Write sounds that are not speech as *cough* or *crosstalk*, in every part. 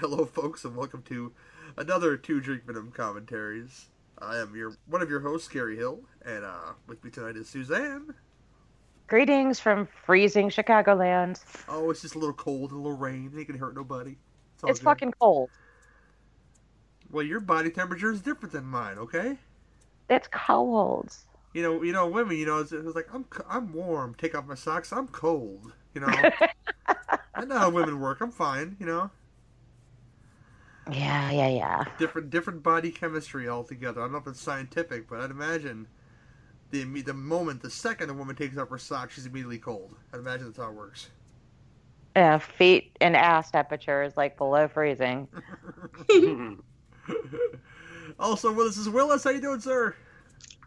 Hello, folks, and welcome to another Two Drink Minimum Commentaries. I am your one of your hosts, Gary Hill, and uh, with me tonight is Suzanne. Greetings from freezing Chicagoland. Oh, it's just a little cold, a little rain. It gonna hurt nobody. It's, It's fucking cold. Well, your body temperature is different than mine, okay? It's cold. You know, you know, women. You know, it's, it's like I'm, I'm warm. Take off my socks. I'm cold. You know, *laughs* I know how women work. I'm fine. You know, Yeah, yeah, yeah. different, different body chemistry altogether. I don't know if it's scientific, but I'd imagine the the moment, the second a woman takes off her socks, she's immediately cold. I'd imagine that's how it works. Yeah, feet and ass temperature is like below freezing. *laughs* also with us is Willis. How you doing, sir?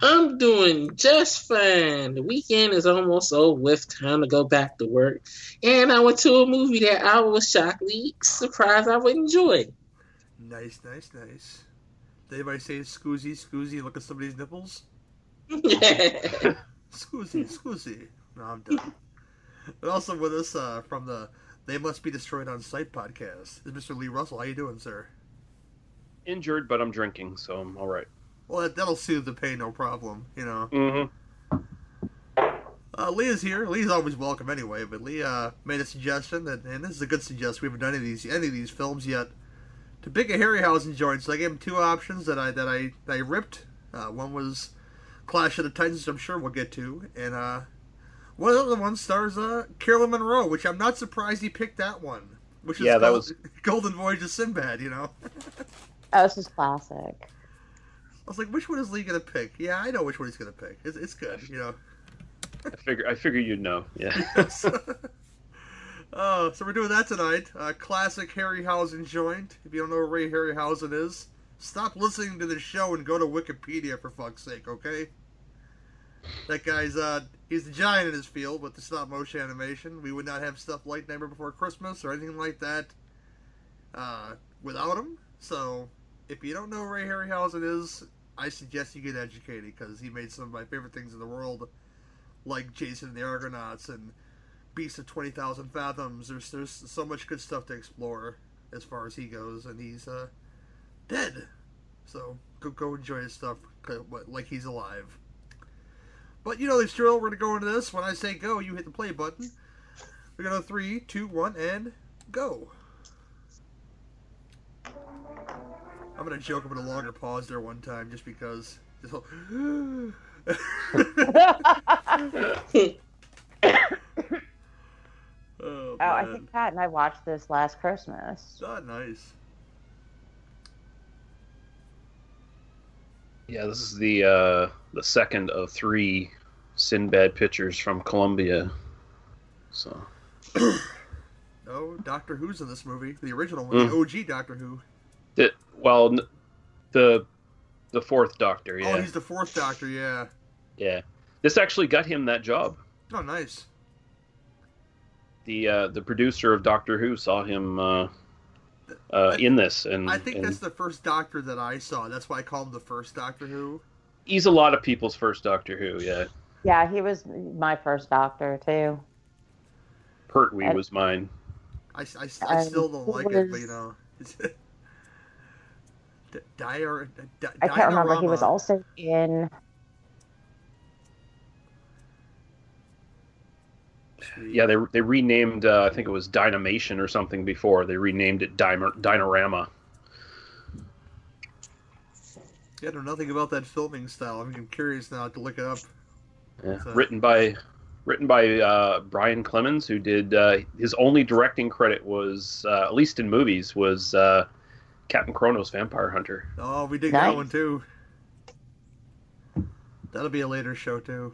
I'm doing just fine. The weekend is almost over with. Time to go back to work. And I went to a movie that I was shockingly surprised I would enjoy. Nice, nice, nice. Did anybody say scoozy, scoozy, look at somebody's nipples? yeah. *laughs* Scoozy, scoozy. No, I'm done. But also with us uh, from the They Must Be Destroyed on Site podcast is Mr. Lee Russell. How you doing, sir? Injured, but I'm drinking, so I'm all right. Well, that, that'll soothe the pain, no problem. You know. Mm-hmm. Uh, Lee is here. Lee's always welcome anyway, but Lee uh, made a suggestion that, and this is a good suggestion. We haven't done any of these any of these films yet. To pick a Harryhausen joint, so I gave him two options that I that I that I ripped. Uh, one was Clash of the Titans, which I'm sure we'll get to, and uh, one of the other ones stars uh, Caroline Munro, which I'm not surprised he picked that one. Which is Yeah, that Gold- was- Golden Voyage of Sinbad. You know, *laughs* Oh, this is classic. I was like, which one is Lee gonna pick? Yeah, I know which one he's gonna pick. It's, it's good. You know. I figure I figure you'd know. Yeah. *laughs* *laughs* Uh, so we're doing that tonight. Uh, classic Harryhausen joint. If you don't know who Ray Harryhausen is, stop listening to the show and go to Wikipedia for fuck's sake, okay? That guy's uh, he's the giant in his field with the stop motion animation. We would not have stuff like Nightmare Before Christmas or anything like that uh, without him. So if you don't know who Ray Harryhausen is, I suggest you get educated because he made some of my favorite things in the world like Jason and the Argonauts and Beast of Twenty Thousand Fathoms. There's there's so much good stuff to explore as far as he goes, and he's uh, dead. So go go enjoy his stuff like he's alive. But you know the drill. We're gonna go into this. When I say go, you hit the play button. We're gonna three, two, one, and go. I'm gonna joke about a longer pause there one time just because. Just *gasps* *laughs* whole- *laughs* *laughs* oh, Oh, I think Pat and I watched this last Christmas. Ah, nice. Yeah, this is the uh, the second of three Sinbad pictures from Columbia. So *coughs* No, Doctor Who's in this movie. The original one, the OG Doctor Who. the, well, the the fourth Doctor. Yeah. Oh, Yeah, he's the fourth Doctor, yeah. yeah. This actually got him that job. Oh, nice. The uh, the producer of Doctor Who saw him uh, uh, in this, and, I think and that's the first Doctor that I saw. That's why I call him the first Doctor Who. he's a lot of people's first Doctor Who. Yeah, Yeah, he was my first doctor too. Pertwee And- was mine. I, I, I still don't who like it, but you know. It's, *laughs* D- Dior, di- I can't remember. He was also in. Yeah, they they renamed. Uh, I think it was Dynamation or something before. They renamed it Dymer, Dynarama. Yeah, I know nothing about that filming style. I'm curious now to look it up. Yeah. So- Written by written by uh, Brian Clemens, who did uh, his only directing credit was uh, at least in movies was uh, Captain Kronos Vampire Hunter. Oh, we did that one too. That'll be a later show too.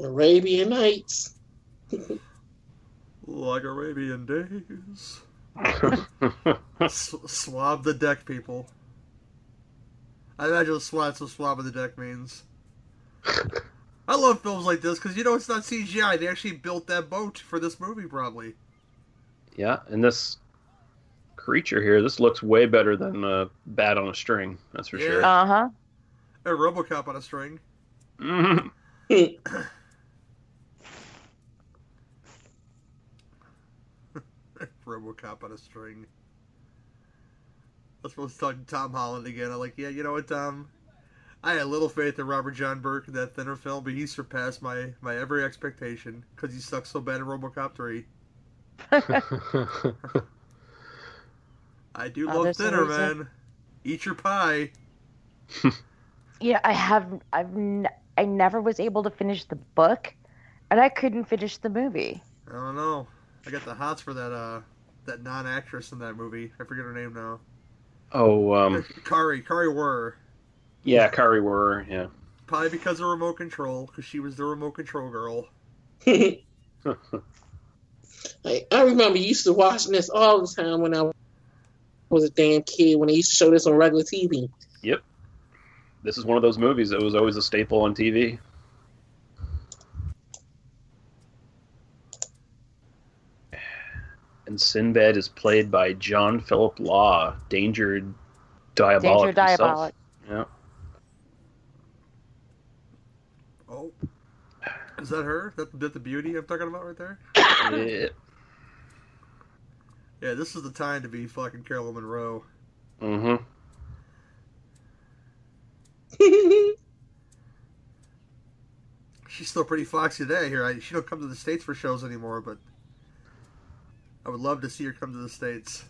Arabian Nights. Like Arabian Days. *laughs* S- swab the deck, people. I imagine swat what swab the deck means. I love films like this because you know it's not CGI. They actually built that boat for this movie, probably. yeah, and this creature here, this looks way better than a Bat on a String. That's for sure. Uh huh. A RoboCop on a string. Mhm. *laughs* *laughs* RoboCop on a string. That's supposed to talk to Tom Holland again. I'm like, yeah, you know what, Tom? I had little faith in Robert John Burke in that Thinner film, but he surpassed my, my every expectation because he sucks so bad in RoboCop 3. I do love there's Thinner, man. Eat your pie. *laughs* Yeah, I have. I've. N- I never was able to finish the book, and I couldn't finish the movie. I don't know. I got the hots for that uh that non actress in that movie. I forget her name now. oh, um, *laughs* Kari, Kari Wuhrer. yeah, Kari Wuhrer yeah. Probably because of remote control, because she was the remote control girl. *laughs* I, I remember used to watching this all the time when I was a damn kid. When they used to show this on regular TV. Yep. This is one of those movies that was always a staple on TV. And Sinbad is played by John Philip Law, Danger Diabolik. Danger himself. Diabolik. Yeah. Oh. Is that her? That, that the beauty I'm talking about right there? yeah. Yeah, this is the time to be fucking Caroline Munro. Mm-hmm. *laughs* She's still pretty foxy today here. I, she don't come to the States for shows anymore, but I would love to see her come to the States.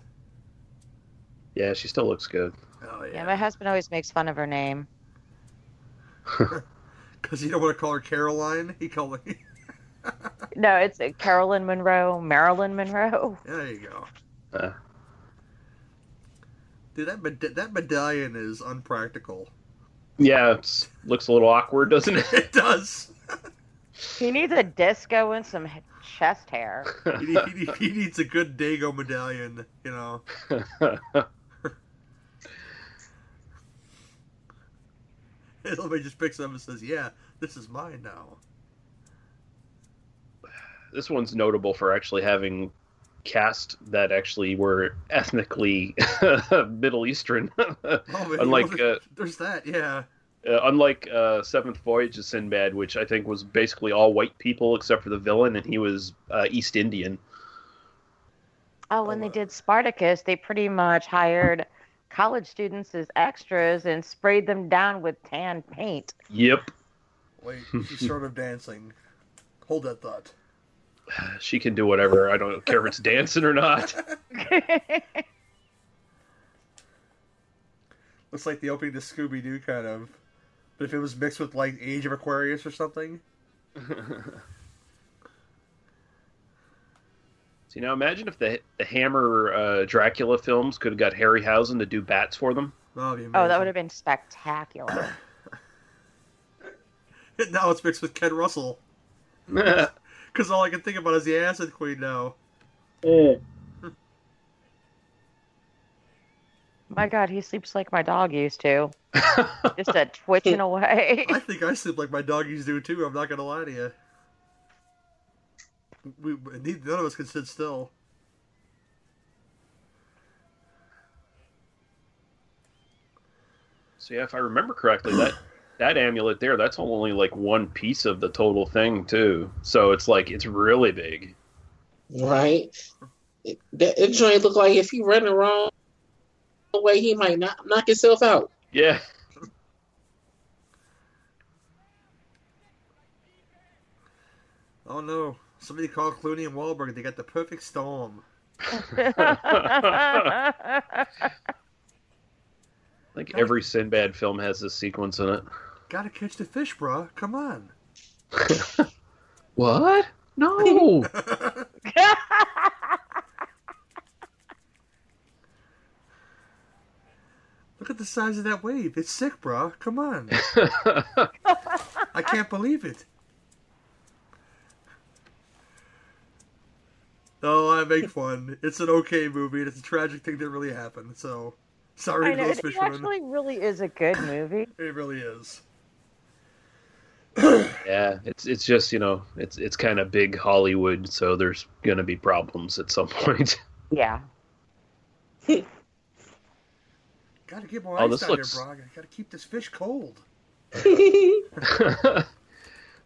Yeah, she still looks good. Oh, Yeah, yeah. my husband always makes fun of her name. *laughs* Because you don't want to call her Caroline. He called me. *laughs* No, it's uh, Caroline Munro, Marilyn Monroe. there you go. Uh. Dude, that, med- that medallion is unpractical. Yeah, it looks a little awkward, doesn't it? *laughs* It does. He needs a disco and some h- chest hair. *laughs* He, he, he needs a good Dago medallion, you know. *laughs* Somebody just picks up and says, "Yeah, this is mine now." this one's notable for actually having cast that actually were ethnically *laughs* Middle Eastern. Oh, man, unlike well, uh, there's that, yeah. Uh, unlike uh, Seventh Voyage of Sinbad, which I think was basically all white people except for the villain, and he was uh, East Indian. Oh, when Oh, they uh, did Spartacus, they pretty much hired college students as extras and sprayed them down with tan paint. Yep, Wait, she's sort of dancing. Hold that thought. *sighs* she can do whatever. I don't care if it's dancing or not. *laughs* Looks like the opening to Scooby Doo, kind of. But if it was mixed with like Age of Aquarius or something, *laughs* See now, imagine if the the Hammer uh, Dracula films could have got Harryhausen to do bats for them. that'd be amazing. oh, that would have been spectacular. *laughs* now it's mixed with Ken Russell. *laughs* Because all I can think about is the Acid Queen now. My God, he sleeps like my dog used to, just a *laughs* twitching away. I think I sleep like my doggies do too. I'm not gonna lie to you. We, neither- none of us can sit still. So yeah, if I remember correctly, that that amulet there, that's only like one piece of the total thing too. So it's like it's really big. Right? It, that it joint look like if you run the wrong way, he might not knock himself out. Yeah. *laughs* Oh no! Somebody called Clooney and Wahlberg. They got the perfect storm. *laughs* I think every Sinbad film has this sequence in it. Gotta catch the fish, bruh. Come on. *laughs* What? No. Look at the size of that wave. It's sick, bro. Come on. *laughs* I can't believe it. Oh, I make fun. It's an okay movie, and it's a tragic thing that really happened. So, sorry I to know those it fishermen. actually really is a good movie. *laughs* It really is. yeah, it's it's just you know it's it's kind of big Hollywood, so there's gonna be problems at some *laughs* point. Yeah. Gotta get more Oh, ice this down looks- here, bro. I gotta keep this fish cold. *laughs* *laughs*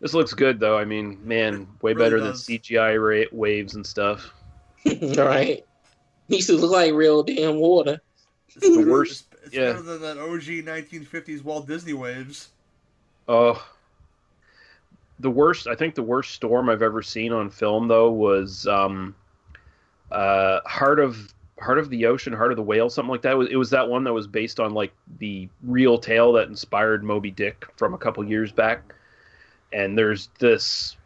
this looks good though. I mean, man, way Really better does. than CGI ra- waves and stuff. *laughs* right? Used to look like real damn water. It's The worst- It's, it's yeah. better than that OG 1950s Walt Disney waves. Oh, the worst. I think the worst storm I've ever seen on film, though, was um, uh, Heart of Heart of the Ocean, Heart of the Whale, something like that. It was, it was that one that was based on like the real tale that inspired Moby Dick from a couple years back. And there's this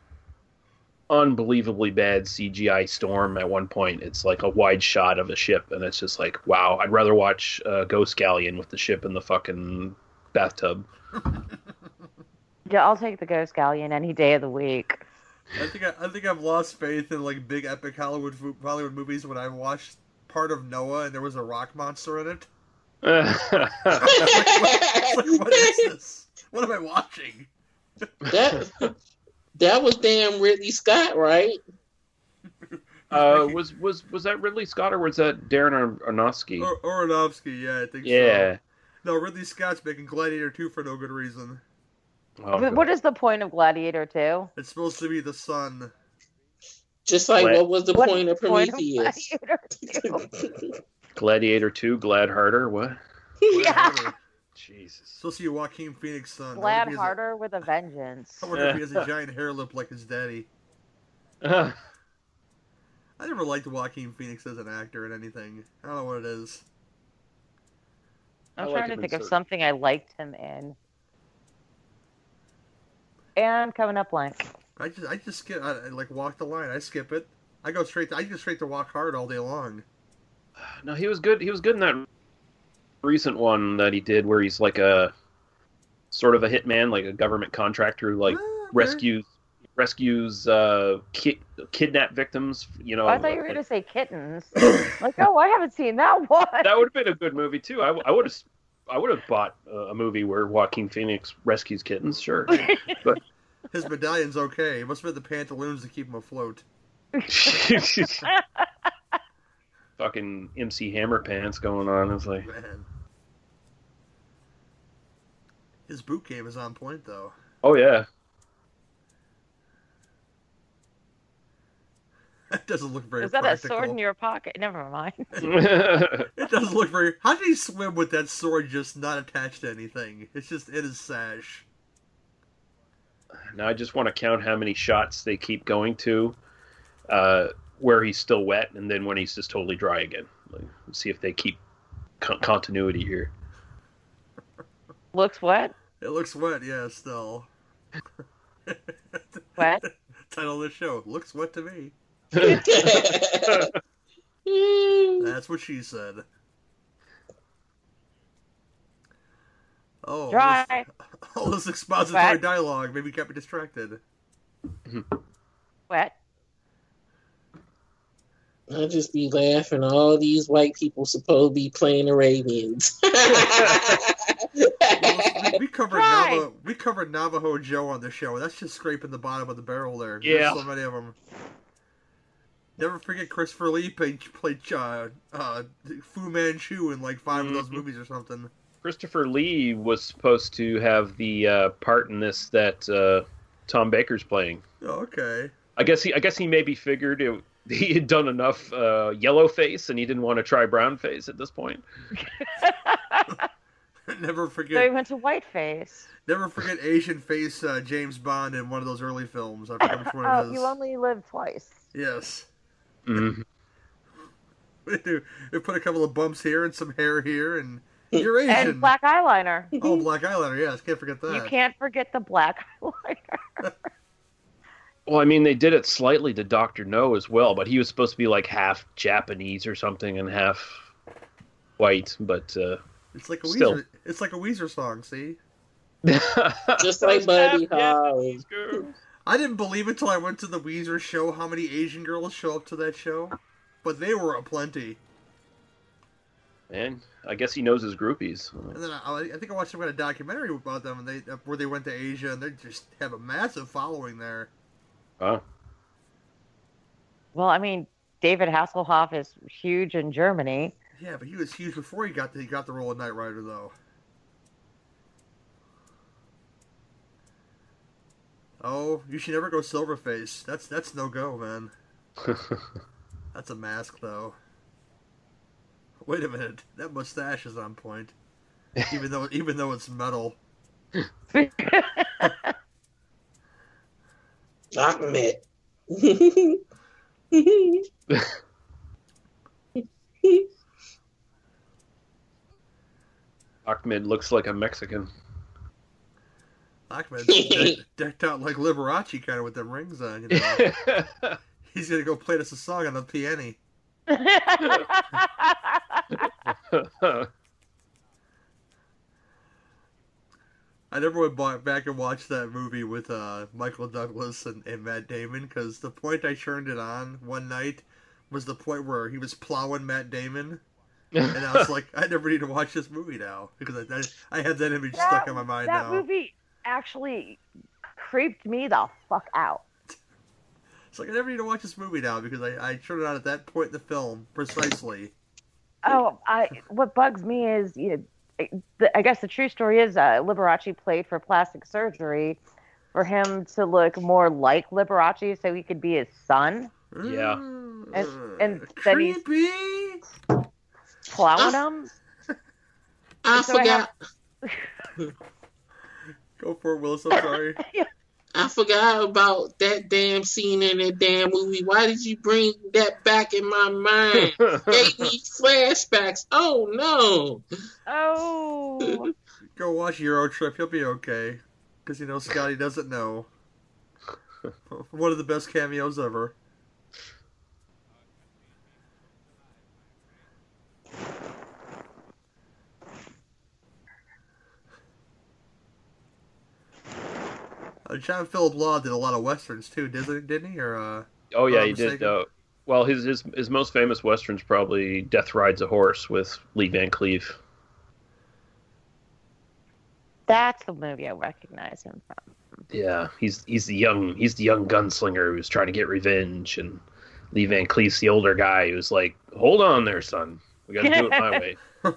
unbelievably bad CGI storm at one point. It's like a wide shot of a ship, and it's just like, wow, I'd rather watch uh, Ghost Galleon with the ship in the fucking bathtub. *laughs* Yeah, I'll take the Ghost Galleon any day of the week. I think I, I think I've lost faith in like big epic Hollywood Hollywood movies when I watched part of Noah and there was a rock monster in it. It's *laughs* like, *laughs* what is this? What am I watching? that that was damn Ridley Scott, right? *laughs* Uh, was was was that Ridley Scott or was that Darren Ar- Aronofsky? or, Aronofsky, yeah, I think yeah. so. No, Ridley Scott's making Gladiator 2 for no good reason. Oh, But what is the point of Gladiator 2? It's supposed to be the sun. Just like What? what was the What point of point of Prometheus? Gladiator 2? Gladiator Two, Glad Harder. What? *laughs* yeah. Whatever. Jesus. Supposed to be Joaquin Phoenix' son. I wonder Glad if he has a- harder with a vengeance. I wonder if he has a *laughs* giant hair lip like his daddy. Uh, *laughs* I never liked Joaquin Phoenix as an actor in anything. I don't know what it is. I I'm like trying to in think of certain- something I liked him in. And coming up blank. I just, I just skip, I, I like walk the line. I skip it. I go straight. To, I go straight to Walk Hard all day long. *sighs* no, he was good. He was good in that recent one that he did, where he's like a sort of a hitman, like a government contractor who like Ah, okay. rescues rescues uh, ki- kidnap victims. You know, I thought you were going to say kittens. *coughs* like, oh, I haven't seen that *laughs* one. that would have been a good movie too. I, would have. I would have bought a a movie where Joaquin Phoenix rescues kittens. Sure. *laughs* His medallion's okay. It must have been the pantaloons to keep him afloat. *laughs* Fucking MC Hammer pants going on. It's like, Man. His boot game is on point, though. oh yeah. *laughs* That doesn't look very Is that a sword in your pocket? Never mind. *laughs* It doesn't look very. How did he swim with that sword just not attached to anything? It's just in his sash. Now I just want to count how many shots they keep going to, uh, where he's still wet, and then when he's just totally dry again. Like, see if they keep con- continuity here. Looks wet. It looks wet, yeah, still. Wet. *laughs* Title of the show looks wet to me. *laughs* That's what she said. Oh, Dry. All this, all *laughs* this expository Wet. dialogue maybe kept me distracted. Wet. I just be laughing. All these white people supposed to be playing Arabians. Well, we, we covered Dry. Navajo, we covered Navajo Joe on the show. That's just scraping the bottom of the barrel there. Yeah. There's so many of them. Never forget Christopher Lee played, played uh, uh, Fu Manchu in like 5 of those Mhm. movies or something. Christopher Lee was supposed to have the uh, part in this that uh, Tom Baker's playing. Oh, okay. I guess he I guess he maybe figured it, *laughs* he had done enough uh, yellow face and he didn't want to try brown face at this point. *laughs* *laughs* never forget. So he went to white face. never forget Asian face uh, James Bond in one of those early films. I forget which one it Oh, you only live twice. Yes. Mhm. We do. We put a couple of bumps here and some hair here, and *laughs* you're Asian. And black eyeliner. *laughs* Oh, black eyeliner. Yes, can't forget that. You can't forget the black *laughs* eyeliner. Well, I mean, they did it slightly to Doctor No as well, but he was supposed to be like half Japanese or something and half white. But uh, It's like a Still. Weezer. It's like a Weezer song. See, just like Buddy Holly. I didn't believe it till I went to the Weezer show how many Asian girls show up to that show, but they were aplenty. Man, I guess he knows his groupies. And then I, I think I watched some kind of documentary about them, and they uh, where they went to Asia, and they just have a massive following there. Wow. Well, I mean, David Hasselhoff is huge in Germany. Yeah, but he was huge before he got the, he got the role of Knight Rider, though. Oh, you should never go Silverface. That's that's no go, man. *laughs* That's a mask, though. Wait a minute, that mustache is on point. *laughs* Even though even though it's metal. Ahmed. *laughs* Ahmed looks like a Mexican. Ahmed decked, *laughs* decked out like Liberace kind of with them rings on. You know, he's gonna go play us a song on the piano. *laughs* I never went back and watched that movie with uh, Michael Douglas and, and Matt Damon because the point I turned it on one night was the point where he was plowing Matt Damon, and I was *laughs* like, I never need to watch this movie now because I, I, I had that image stuck in my mind that now. movie actually creeped me the fuck out. It's like I never need to watch this movie now because I, I turned it on at that point in the film precisely. Oh, I what bugs me is you know, the, I guess the true story is uh, Liberace played for plastic surgery for him to look more like Liberace so he could be his son. Yeah. And- mm. and then he's- creepy. Plowing ah. him. Ah, I So I forgot. *laughs* Go for it, Willis. I'm sorry. *laughs* I forgot about that damn scene in that damn movie. Why did you bring that back in my mind? *laughs* Gave me flashbacks. Oh no! Oh, Go watch Euro Trip. He'll be okay. Because you know Scotty doesn't know. One of the best cameos ever. Uh, John Philip Law did a lot of westerns too, didn't didn't he? Or uh, oh yeah, I'm he did. Uh, well, his, his his most famous western's probably Death Rides a Horse with Lee Van Cleef. that's the movie I recognize him from. Yeah, he's he's the young he's the young gunslinger who's trying to get revenge, and Lee Van Cleef's the older guy who's like, "Hold on there, son, we got to do it my *laughs* way." *laughs*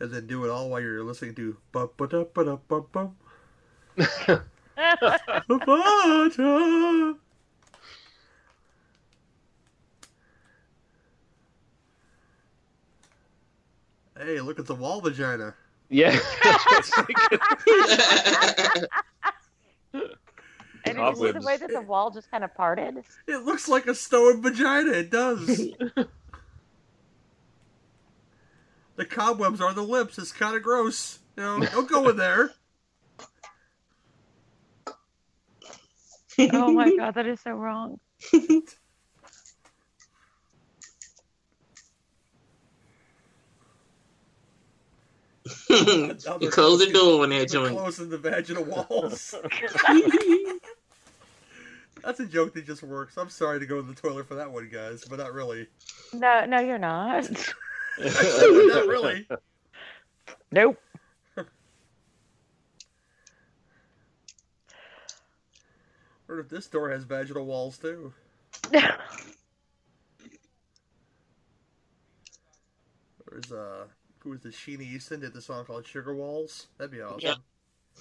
and then do it all while you're listening to bum ba da ba da bum bum. *laughs* Hey, look at the wall vagina. yeah, that's what I was thinking. And did you see the way that the wall just kind of parted? It looks like a stone vagina. It does. *laughs* the cobwebs are the lips. It's kind of gross. You know, don't go in there. *laughs* Oh my god, that is so wrong. *laughs* you close the door when that They're joint. closing the vaginal walls. *laughs* That's a joke that just works. I'm sorry to go in the toilet for that one, guys, but not really. No, no, you're not. *laughs* not really. Nope. Or if this door has vaginal walls too. *laughs* There's uh, who was the Sheena Easton did the song called Sugar Walls? That'd be awesome.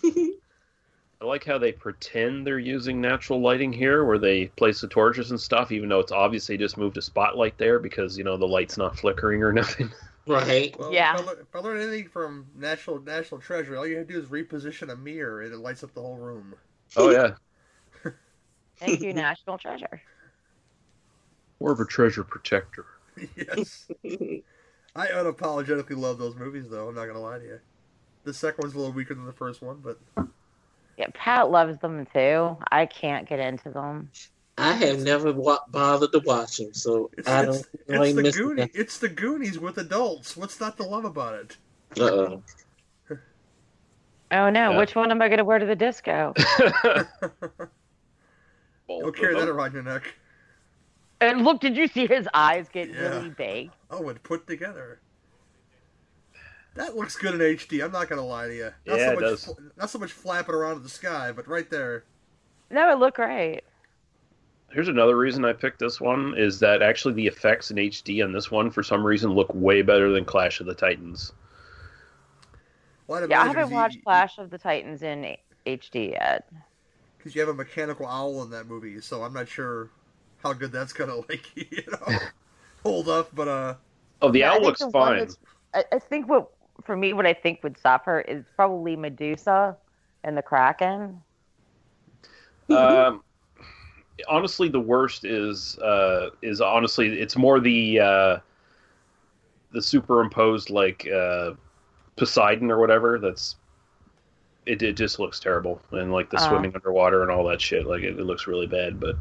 *laughs* I like how they pretend they're using natural lighting here, where they place the torches and stuff, even though it's obvious they just moved a spotlight there because you know the light's not flickering or *laughs* nothing. Right. Well, Yeah. If I, lear- if I learn anything from National National Treasure, all you have to do is reposition a mirror and it lights up the whole room. Oh yeah, *laughs* Thank you, National Treasure. more of a treasure protector. *laughs* yes. I unapologetically love those movies, though. I'm not gonna lie to you. The second one's a little weaker than the first one, but Yeah, Pat loves them too. I can't get into them. I have never wa- bothered to watch them, so it's, I don't it's really the miss Goonies. It's the Goonies with adults. What's not to love about it? Uh-oh. Oh no, Yeah. which one am I going to wear to the disco? *laughs* Don't oh, carry that around your neck. and look, did you see his eyes get Yeah. really big? Oh, and put together. That looks good in HD. I'm not gonna lie to you. Not Yeah, so it much, does. fl- Not so much flapping around in the sky, but right there. No, it looked great. Here's another reason I picked this one is that actually the effects in HD on this one for some reason look way better than Clash of the Titans. Well, I'd Yeah, I haven't watched you- Clash of the Titans in HD yet. because you have a mechanical owl in that movie, so I'm not sure how good that's gonna *laughs* like you know *laughs* hold up. But uh, Oh, the Yeah, I owl looks the fine. I, I think what for me, what I think would stop her is probably Medusa and the Kraken. um, honestly, the worst is uh, is honestly it's more the uh, the superimposed like uh, Poseidon or whatever. That's it. It just looks terrible, and like the Uh. swimming underwater and all that shit. Like it, it looks really bad. But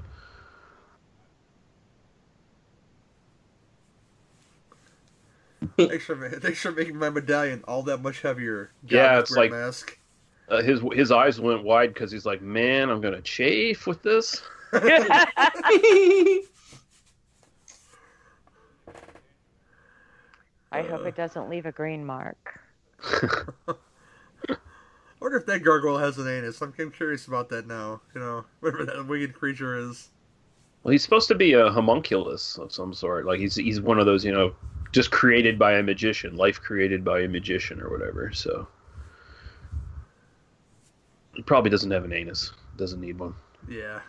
thanks for thanks for making my medallion all that much heavier. Yeah, God, it's like- mask. uh, his his eyes went wide because he's like, man, I'm gonna chafe with this. *laughs* I hope it doesn't leave a green mark. I *laughs* wonder if that gargoyle has an anus. I'm, I'm curious about that now. You know, whatever that winged creature is. Well, he's supposed to be a homunculus of some sort. Like he's he's one of those, you know, just created by a magician, life created by a magician or whatever. So it probably doesn't have an anus. Doesn't need one. Yeah,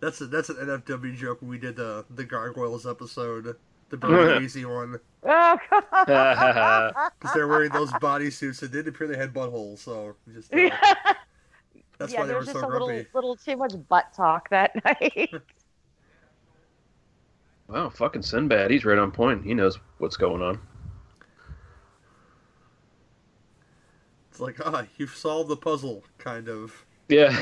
that's a, that's an NFW joke when we did the the gargoyles episode, the *laughs* Bernie Casey one, Oh, *laughs* because they're wearing those bodysuits that did appear they had buttholes. So just uh, yeah, *laughs* that's yeah why they there were was so just a grumpy. little, little too much butt talk that night. Wow, fucking Sinbad. He's right on point. He knows what's going on. It's like ah, you've solved the puzzle, kind of. Yeah.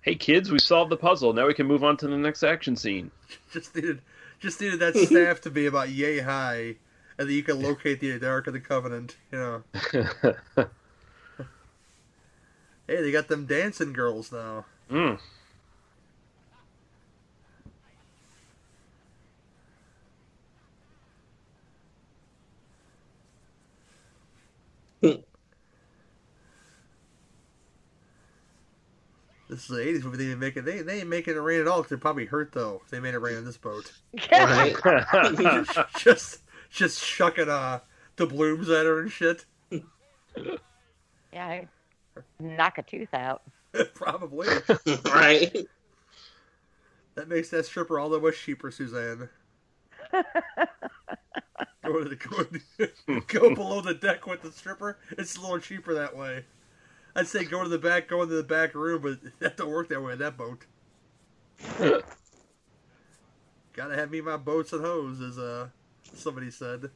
Hey kids, we solved the puzzle. Now we can move on to the next action scene. *laughs* Just needed just needed that staff to be about yay high, and that you can locate the, the Ark of the Covenant. You know, *laughs* hey, they got them dancing girls now. mm. *laughs* This is the '80s movie. They didn't make it. They, they ain't making it rain at all. Cause they're probably hurt though. They made it rain on this boat. right? *laughs* *laughs* just just shucking uh the blooms at her and shit. yeah, knock a tooth out. probably. right? That makes that stripper all the much cheaper, Suzanne. Go, to the, go, go below the deck with the stripper. It's a little cheaper that way. I'd say go to the back, go into the back room, but *laughs* that don't work that way that boat. *laughs* Gotta have me my boats and hoes, as uh somebody said.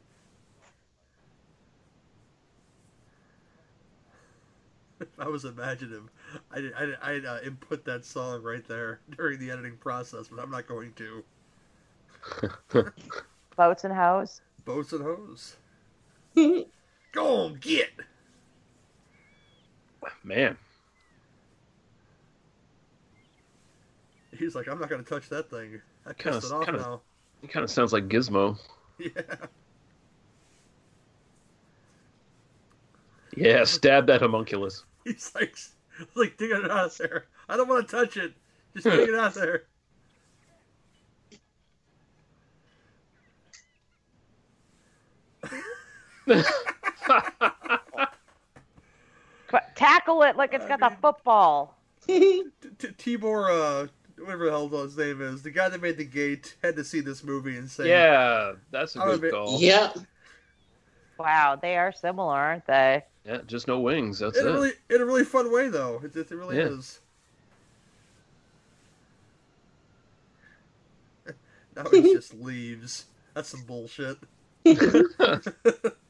*laughs* I was imaginative, I'd, I'd, I'd uh, input that song right there during the editing process, but I'm not going to. Boats and hoes. Boats and hoes. *laughs* Go on, get! Man. He's like, I'm not going to touch that thing. I Kinda- pissed it off kinda- now. He kind of sounds like Gizmo. *laughs* Yeah. Yeah, stab that homunculus. He's like, *laughs* like, dig it out of there. I don't want to touch it. Just dig it out there. Tackle it like it's got the football. T- T- Tibor, uh, whatever the hell his name is, the guy that made the gate, had to see this movie and say, yeah, that's a good be- call. yep. Wow, they are similar, aren't they? Yeah, just no wings. That's in a it. really, in a really fun way though. It, it really Yeah. is. *laughs* now he just leaves. That's some bullshit. *laughs* *laughs*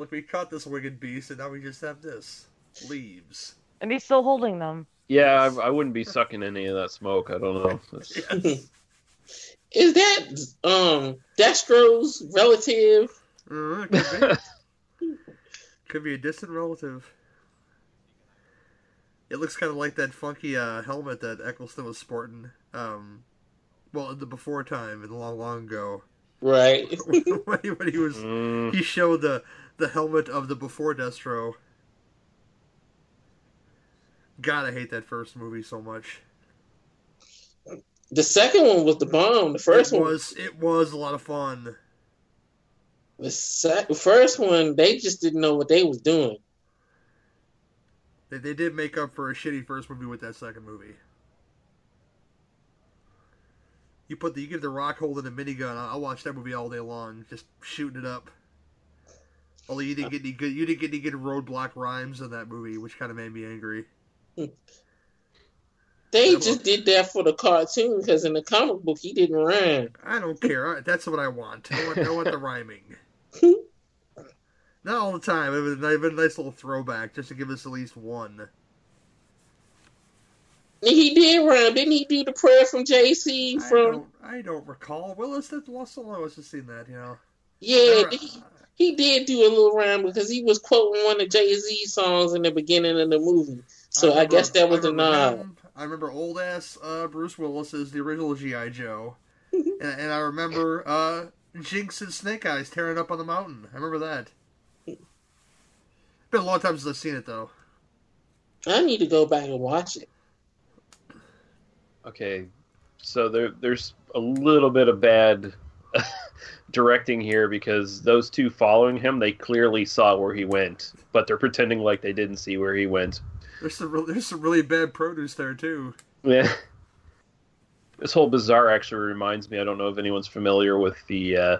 It's like we caught this winged beast, and now we just have this. Leaves. And he's still holding them. yeah, I, I wouldn't be sucking any of that smoke. I don't know. *laughs* Yes. Is that um Destro's relative? Uh, could be. *laughs* Could be a distant relative. It looks kind of like that funky uh, helmet that Eccleston was sporting. Um, well, in the before time, in the long, long ago, Right. *laughs* when, he, when he was Mm, he showed the the helmet of the before Destro. God, I hate that first movie so much. The second one was the bomb. The first it one was it was a lot of fun. the sec- first one they just didn't know what they was doing. They, they did make up for a shitty first movie with that second movie. You put the you give the Rock holding a minigun. I'll watch that movie all day long, just shooting it up. Although you didn't get any good, you didn't get any good roadblock rhymes in that movie, which kind of made me angry. *laughs* They just did that for the cartoon because in the comic book he didn't rhyme. I don't care. That's what I want. I want, I want the rhyming. *laughs* Not all the time. It was a nice, a nice little throwback, just to give us at least one. He did rhyme. Didn't he do the prayer from JC I from? don't, I don't recall. Willis, that lost so long. I was just seeing that, you know. Yeah, I- he, he did do a little rhyme because he was quoting one of Jay Z songs in the beginning of the movie. So I, remember- guess that was a nod. him. I remember old ass uh, Bruce Willis as the original GI Joe, *laughs* and, and I remember uh, Jinx and Snake Eyes tearing up on the mountain. I remember that. Been a long time since I've seen it though. I need to go back and watch it. Okay, so there there's a little bit of bad *laughs* directing here because those two following him, they clearly saw where he went, but they're pretending like they didn't see where he went. There's some real, there's some really bad produce there too. Yeah. *laughs* This whole bizarre actually reminds me. I don't know if anyone's familiar with the uh,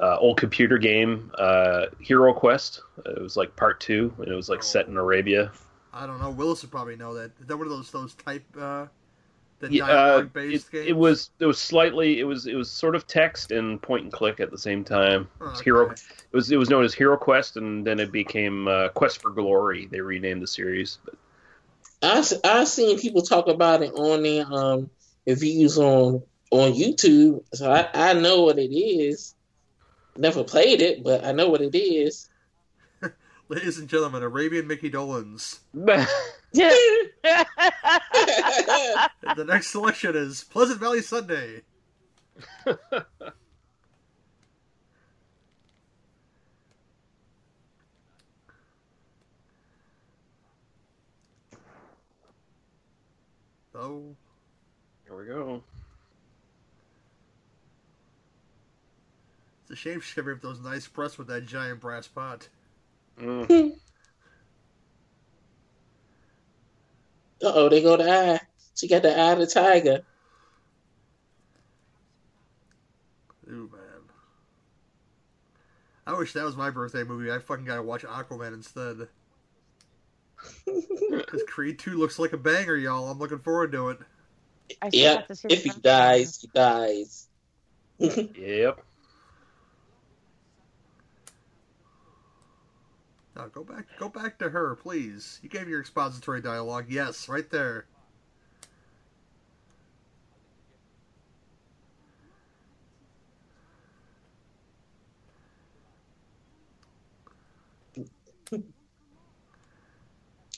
uh, old computer game uh, Hero Quest. It was like part two, and it was like set in Arabia. I don't know. Willis would probably know that. Is that one of those those type uh, the Yeah, uh, dialogue it, games? it was it was slightly it was it was sort of text and point and click at the same time. It was Okay. Hero it was it was known as Hero Quest, and then it became uh, Quest for Glory. They renamed the series. But I I seen people talk about it on their um reviews on on YouTube, so I, I know what it is. Never played it, but I know what it is. *laughs* Ladies and gentlemen, Arabian Micky Dolenz. *laughs* Yeah. *laughs* the next selection is Pleasant Valley Sunday. *laughs* Oh, Here we go. it's a shame she never have those nice breasts with that giant brass pot. Mm. *laughs* Uh oh, they go to eye. She got the eye of the tiger. Ooh, man. I wish that was my birthday movie. I fucking gotta watch Aquaman instead. *laughs* Because Creed 2 looks like a banger, y'all. I'm looking forward to it. I still Yeah, to if he dies, he dies. *laughs* Yep. Now go back, go back to her, please. You gave your expository dialogue. Yes, right there.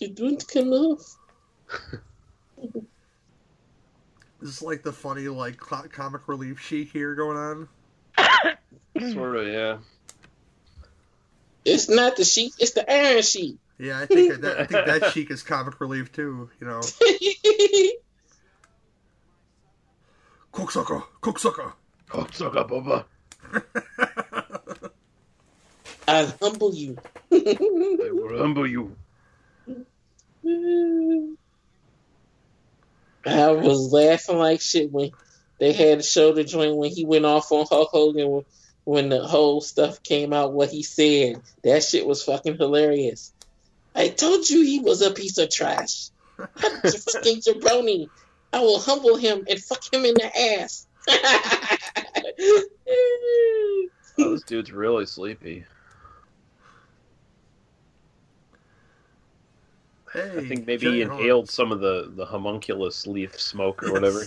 You don't come off. *laughs* This is like the funny, like comic relief chic here going on. Sort of, yeah. It's not the sheet, it's the iron sheet. Yeah, I think that, I think that chic is comic relief too. You know, *laughs* cooksucker, cooksucker. Suck up, Bubba. *laughs* I'll humble you. I will humble you. I was laughing like shit when they had to show the joint when he went off on Hulk Hogan when the whole stuff came out. What he said, that shit was fucking hilarious. I told you he was a piece of trash. I'm *laughs* fucking jabroni. I will humble him and fuck him in the ass. *laughs* Oh, this dude's really sleepy. Hey, I think maybe he giant inhaled some of the, the homunculus leaf smoke or whatever.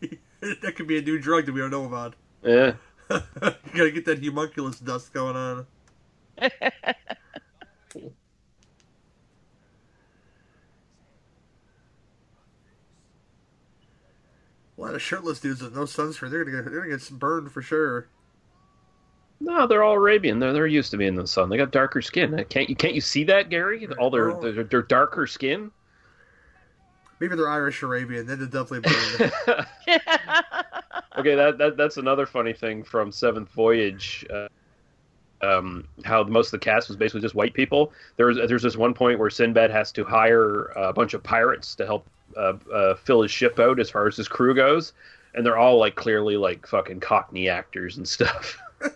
*laughs* that could be a new drug that we don't know about. Yeah. You *laughs* gotta get that homunculus dust going on. *laughs* A lot of shirtless dudes with no sunscreen. They're gonna get they're gonna get burned for sure. No, they're all Arabian. They're they're used to being in the sun. They got darker skin. Can't you can't you see that, Gary? All their Oh. their, their darker skin. Maybe they're Irish Arabian. Then they're definitely burned. *laughs* okay, that, that that's another funny thing from Seventh Voyage. Uh, um, how most of the cast was basically just white people. There's there's this one point where Sinbad has to hire a bunch of pirates to help uh, uh, fill his ship out as far as his crew goes, and they're all like clearly like fucking Cockney actors and stuff. *laughs*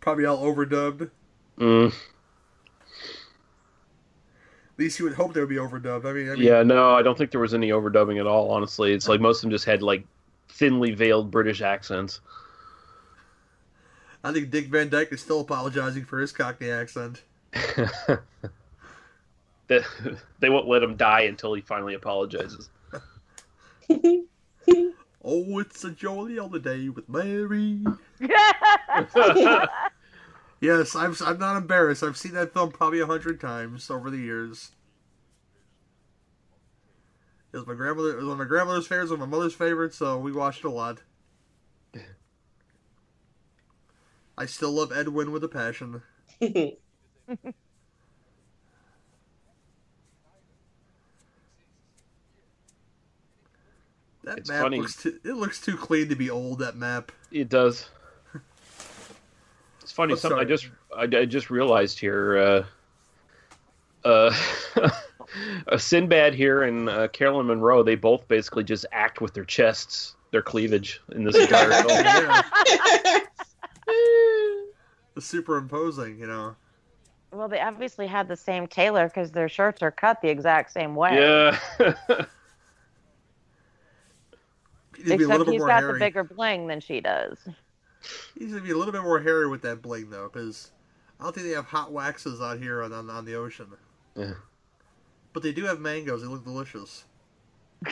Probably all overdubbed. Mm, least you would hope there would be overdubbed. I mean, I mean yeah, no, I don't think there was any overdubbing at all. Honestly, it's like most of them just had like thinly veiled British accents. I think Dick Van Dyke is still apologizing for his Cockney accent. *laughs* they, they won't let him die until he finally apologizes. *laughs* Oh, it's a jolly holiday with Mary. *laughs* Yes, I'm. I'm not embarrassed. I've seen that film probably a hundred times over the years. It was my grandmother. It was one of my grandmother's favorites. One of my mother's favorites. So we watched it a lot. I still love Edwin with a passion. *laughs* That It's map funny. looks too, it looks too clean to be old. That map. It does. It's funny. Oh, something I just I, I just realized here. Uh, uh, *laughs* uh, Sinbad here and uh, Caroline Munro. They both basically just act with their chests, their cleavage in this entire *laughs* film. Yeah, the *laughs* superimposing. You know. well, they obviously had the same tailor because their shirts are cut the exact same way. Yeah. He needs to be a Except little bit he's more got hairy. the bigger bling than she does. He needs to be a little bit more hairy with that bling though, because I don't think they have hot waxes out here on on, on the ocean. Yeah. But they do have mangoes. They look delicious. *laughs*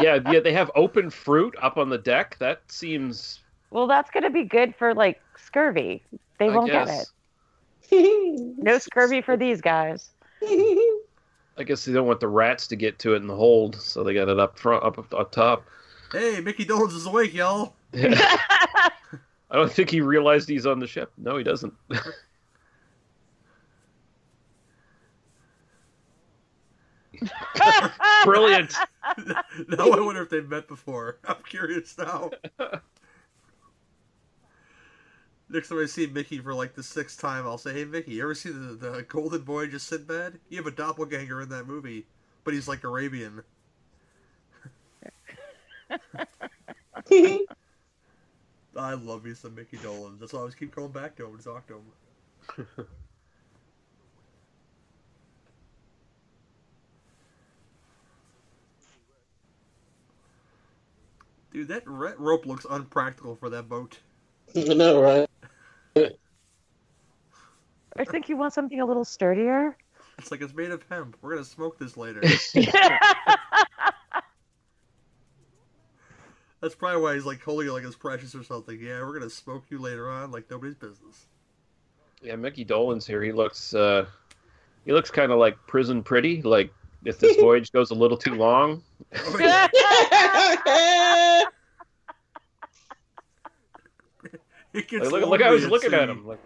yeah, yeah, they have open fruit up on the deck. That seems. Well, that's going to be good for like scurvy. They I won't get it. *laughs* No scurvy for these guys. *laughs* I guess they don't want the rats to get to it in the hold, so they got it up front, up up top. Hey, Micky Dolenz is awake, y'all. I don't think he realized he's on the ship. No, he doesn't. *laughs* Brilliant. *laughs* now I wonder if they've met before. I'm curious now. Next time I see Micky for like the sixth time, I'll say, "Hey, Micky, you ever see the, the Golden Voyage of Sinbad? You have a doppelganger in that movie, but he's like Arabian." *laughs* I love me some Micky Dolenz. That's why I always keep going back to him and talk to him. Dude, that red rope looks unpractical for that boat. I know, right? *laughs* I think you want something a little sturdier. It's like it's made of hemp. We're gonna smoke this later. *laughs* *laughs* That's probably why he's like holding it like it's precious or something. Yeah, we're gonna smoke you later on like nobody's business. Yeah, Micky Dolenz here. He looks uh he looks kind of like prison pretty. Like if this *laughs* voyage goes a little too long, Oh, yeah. *laughs* *laughs* It gets like, look, look, I was lonely looking at him. Like,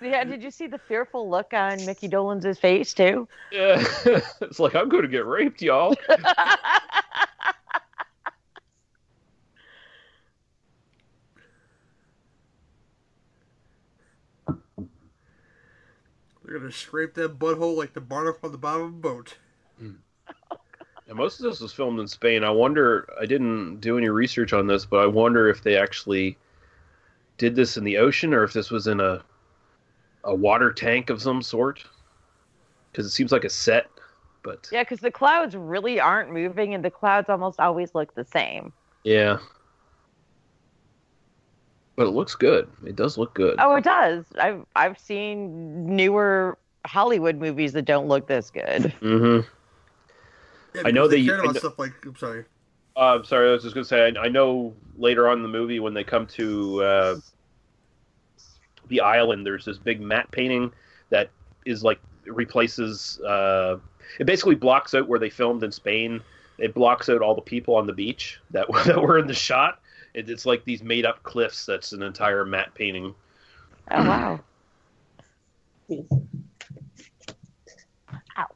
yeah, did you see the fearful look on Micky Dolenz's face too? yeah, it's like I'm going to get raped, y'all. They're gonna scrape that butthole like the barnacle on the bottom of a boat. And most of this was filmed in Spain. I wonder. I didn't do any research on this, but I wonder if they actually did this in the ocean or if this was in a a water tank of some sort. Because it seems like a set, but Yeah, because the clouds really aren't moving, and the clouds almost always look the same. yeah. But it looks good. It does look good. Oh, it does. I've I've seen newer Hollywood movies that don't look this good. *laughs* hmm Yeah, I know because they they- cared I about know- stuff like. I'm sorry. Uh, I'm sorry, I was just going to say, I, I know later on in the movie when they come to uh, the island, there's this big matte painting that is like replaces. Uh, it basically blocks out where they filmed in Spain. It blocks out all the people on the beach that *laughs* that were in the shot. It, it's like these made up cliffs. That's an entire matte painting. Oh wow. Ow.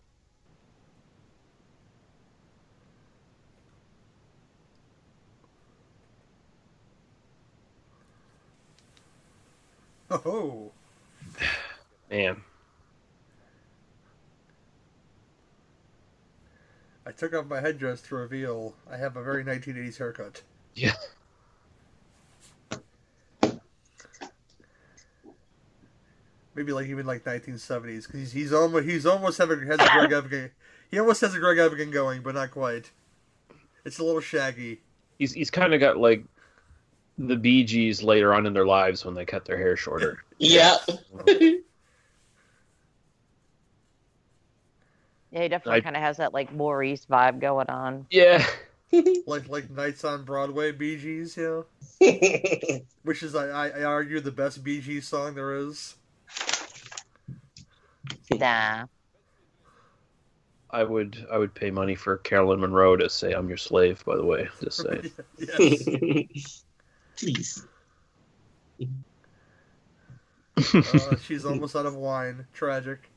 Oh, Man, I took off my headdress to reveal I have a very 1980s haircut. Yeah. *laughs* Maybe like even like 1970s because he's, he's almost he's almost having has a Greg *coughs* Evigan. He almost has a Greg Evigan going, but not quite. It's a little shaggy. He's he's kind of got like the Bee Gees later on in their lives when they cut their hair shorter. *laughs* yeah. Yeah, he definitely kind of has that like Maurice vibe going on. Yeah. *laughs* Like like Nights on Broadway, Bee Gees, you know, *laughs* which is I, I I argue the best Bee Gees song there is. Nah. I would I would pay money for Caroline Munro to say I'm your slave. By the way, just saying. *laughs* yes. *laughs* Please. Uh, *laughs* she's almost out of wine. Tragic.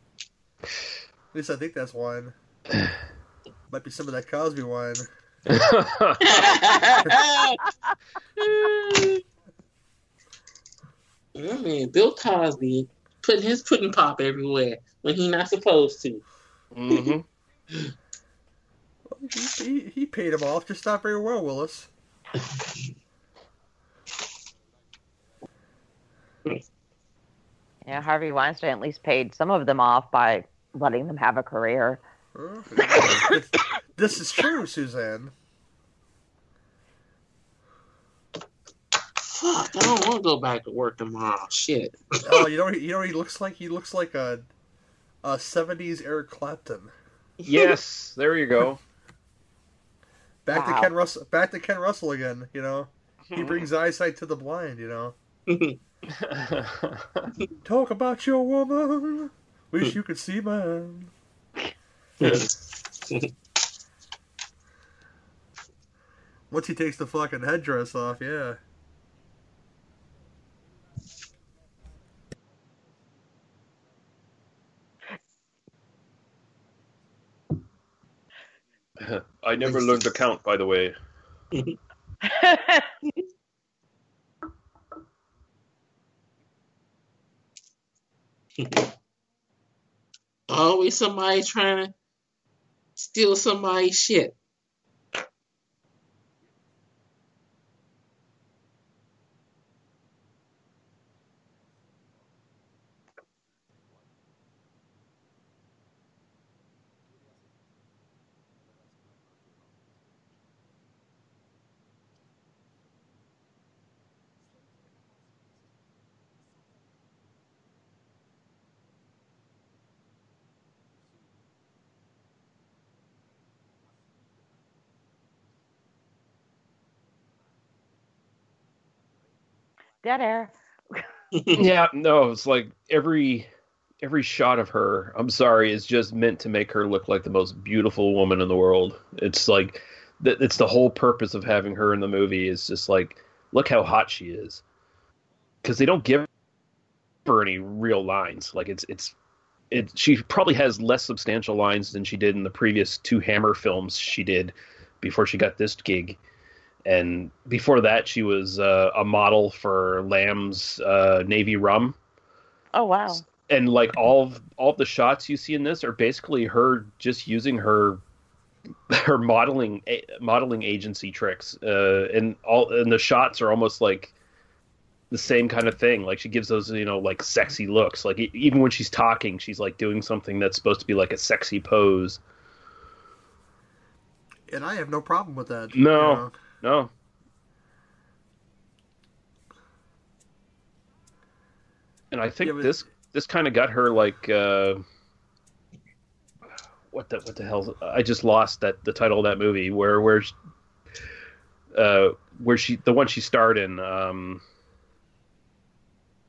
At least I think that's wine. Might be some of that Cosby wine. I mean, Bill Cosby putting his pudding pop everywhere when he not supposed to. Mm-hmm. *laughs* He, he, he paid him off just not very well, Willis. Yeah, Harvey Weinstein at least paid some of them off by letting them have a career. This, this is true, Suzanne. Fuck, I don't want to go back to work tomorrow. Shit. Oh, you *laughs* know, he- you know, what he looks like he looks like a a '70s Eric Clapton. yes, there you go. Back Wow. to Ken Russell. Back to Ken Russell again. You know, he hmm. brings eyesight to the blind. You know, *laughs* talk about your woman. Wish you could see mine. *laughs* Once he takes the fucking headdress off, yeah. I never learned to count, by the way. *laughs* Always somebody trying to steal somebody's shit. Dead air. *laughs* yeah, no, it's like every every shot of her. I'm sorry, is just meant to make her look like the most beautiful woman in the world. It's like that. It's the whole purpose of having her in the movie. Is just like look how hot she is, because they don't give her any real lines. Like it's it's it. She probably has less substantial lines than she did in the previous two Hammer films she did before she got this gig and before that she was uh, a model for lamb's uh, navy rum Oh wow. and like all of, all of the shots you see in this are basically her just using her *laughs* her modeling a- modeling agency tricks uh, and all and the shots are almost like the same kind of thing like she gives those you know like sexy looks like e- even when she's talking she's like doing something that's supposed to be like a sexy pose And I have no problem with that. No. you know. No and i think Yeah, but- this this kind of got her like uh what the what the hell i just lost that the title of that movie where where sh- uh where she the one she starred in um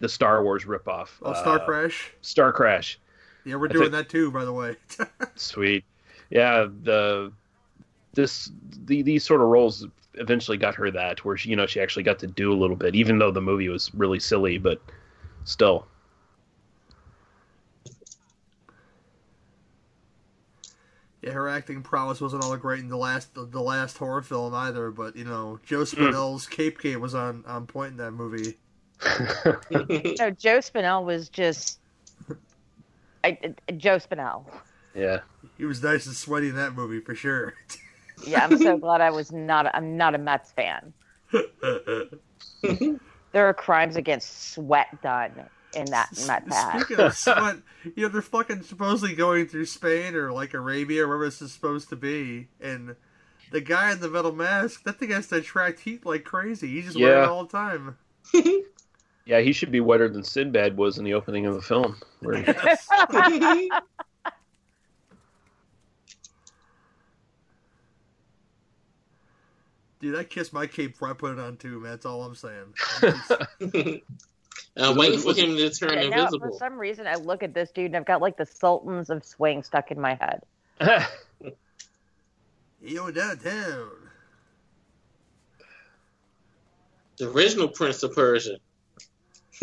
the star wars ripoff Oh, Star uh, Crash. star crash Yeah, we're doing think- that too, by the way. *laughs* Sweet. Yeah, the this the these sort of roles eventually got her that where she you know she actually got to do a little bit even though the movie was really silly but still. yeah, her acting prowess wasn't all that great in the last the, the last horror film either. But you know, Joe hmm. Spinell's Cape Game was on on point in that movie. *laughs* *laughs* No, Joe Spinell was just I, I- Joe Spinell. Yeah. He was nice and sweaty in that movie for sure. *laughs* Yeah, I'm so glad I was not. I'm not a Mets fan. *laughs* There are crimes against sweat done in that Met hat. Speaking of sweat, you know they're fucking supposedly going through Spain or like Arabia, or wherever this is supposed to be, and the guy in the metal mask, that thing has to attract heat like crazy. He's just wearing it all the time. *laughs* Yeah, he should be wetter than Sinbad was in the opening of the film. *laughs* Where Yes. Dude, I kissed my cape before I put it on too, man. That's all I'm saying. *laughs* I'm uh, waiting for him to turn And now, for some reason, I look at this dude and I've got like the Sultans of Swing stuck in my head. *laughs* Yo, downtown. The original Prince of Persia. *laughs*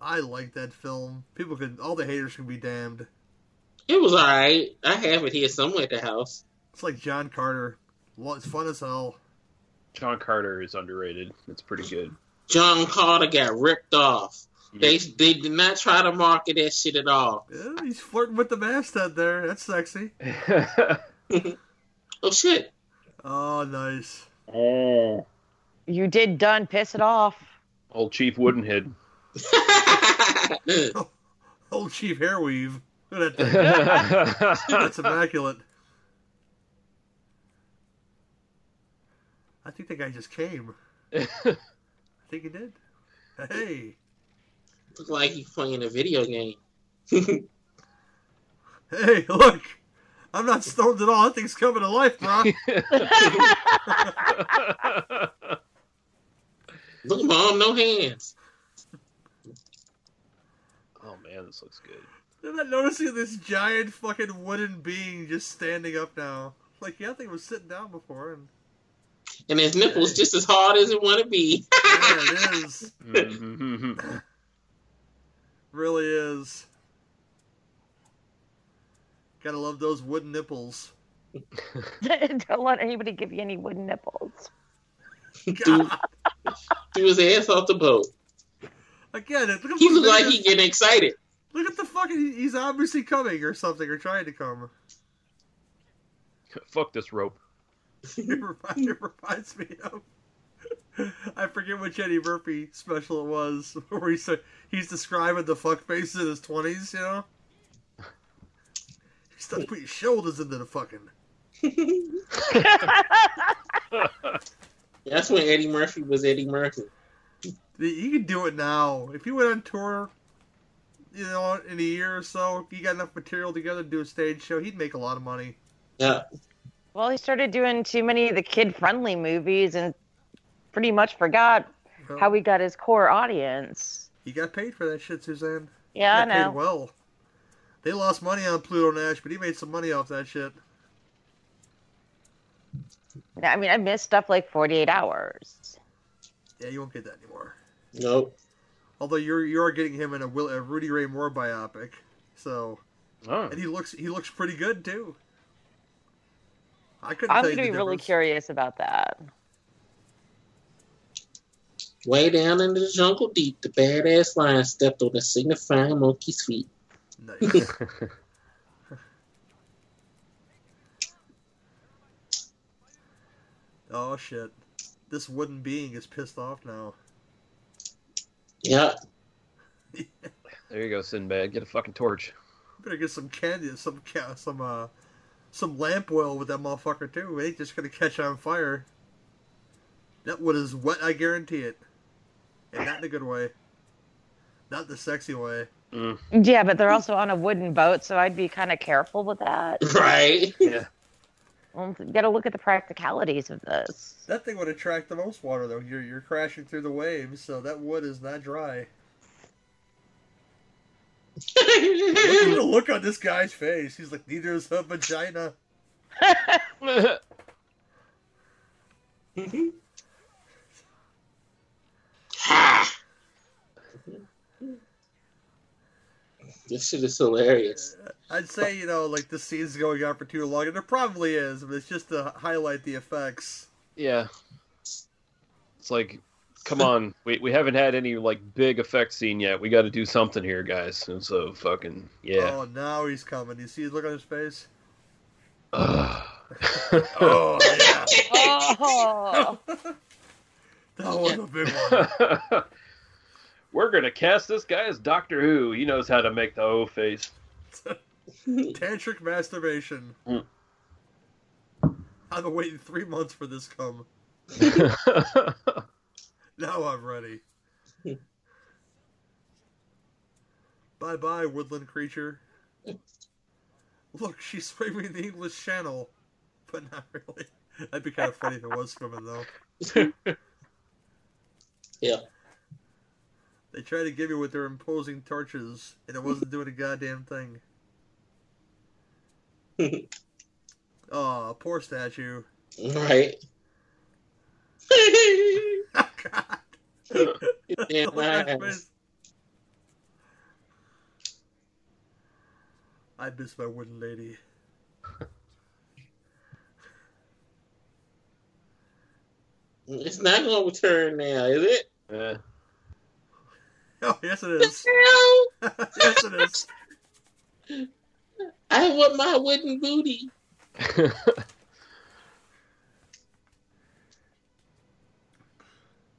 I like that film. People can, all the haters can be damned. It was alright. I have it here somewhere at the house. It's like John Carter. Well, it's fun as hell. John Carter is underrated. It's pretty good. John Carter got ripped off. They they did not try to market that shit at all. Yeah, he's flirting with the masthead there. That's sexy. *laughs* Oh shit. Oh, nice. oh, you did done piss it off. old Chief Woodenhead. *laughs* *laughs* Old Chief Hairweave. Look at that thing. That's That's immaculate. I think the guy just came. *laughs* I think he did. Hey, Look like he's playing a video game. *laughs* hey, look! I'm not stoned at all. That thing's coming to life, bro. *laughs* Look, mom, no hands. oh man, this looks good. I'm not noticing this giant fucking wooden being just standing up now. Like, yeah, I think it was sitting down before, and And his nipples just as hard as it want to be. *laughs* yeah, it is. *laughs* Mhm. Really is. Gotta love those wooden nipples. *laughs* Don't let anybody give you any wooden nipples. Dude, threw his ass off the boat. Again, look at He the looked like video- he getting excited. Look at the fucking. He's obviously coming or something, or trying to come. Fuck this rope. It reminds, me of. I forget which Eddie Murphy special it was, *laughs* where he said he's describing the fuck faces in his twenties. You know, he starts putting his shoulders into the fucking. *laughs* That's when Eddie Murphy was Eddie Murphy. He can do it now. If he went on tour, you know, in a year or so, if he got enough material together to do a stage show, he'd make a lot of money. Yeah. Well, he started doing too many of the kid-friendly movies and pretty much forgot Well, how he got his core audience. he got paid for that shit, Suzanne. Yeah, I got paid know. well. They lost money on Pluto Nash, but he made some money off that shit. I mean, I missed stuff like 48 Hours. Yeah, you won't get that anymore. Nope. Although you're you are getting him in a, Will, a Rudy Ray Moore biopic, so Oh. and he looks he looks pretty good too. I couldn't. I'm going to the be really curious about that. Way down in the jungle deep, the badass lion stepped on a signifying monkey's feet. Nice. *laughs* oh shit! This wooden being is pissed off now. Yeah. *laughs* There you go, Sinbad. Get a fucking torch. Better get some candy, some some uh, some lamp oil with that motherfucker too. It ain't just gonna catch on fire. That wood is wet, I guarantee it, and not in a good way. Not the sexy way. Mm. Yeah, but they're also on a wooden boat, so I'd be kind of careful with that. *laughs* Right. Yeah. Well, you got to look at the practicalities of this. That thing would attract the most water though. You're you're crashing through the waves, so that wood is not dry. Look at the look on this guy's face. He's like, neither is her vagina. This shit is hilarious. I'd say, you know, like the scene's going on for too long, and it probably is, but it's just to highlight the effects. yeah. It's like come on, we we haven't had any like big effect scene yet. We got to do something here, guys. And so fucking yeah. Oh, now he's coming. You see the look on his face? Ugh. Oh, yeah. *laughs* Oh, *laughs* That was a big one. *laughs* We're gonna cast this guy as Doctor Who. He knows how to make the O face. Tantric masturbation. Mm. I've been waiting three months for this come. *laughs* Now I'm ready. *laughs* bye bye, woodland creature. Look, she's swimming the English Channel. But not really. That'd be kind of funny if it was swimming, though. *laughs* Yeah. They tried to give you with their imposing torches, and it wasn't doing a goddamn thing. Oh, poor statue. right. Damn Look at his eyes. face. I miss my wooden lady. It's not gonna return now, is it? Eh. Oh, yes it is. No. yes it is. *laughs* I want my wooden booty. *laughs*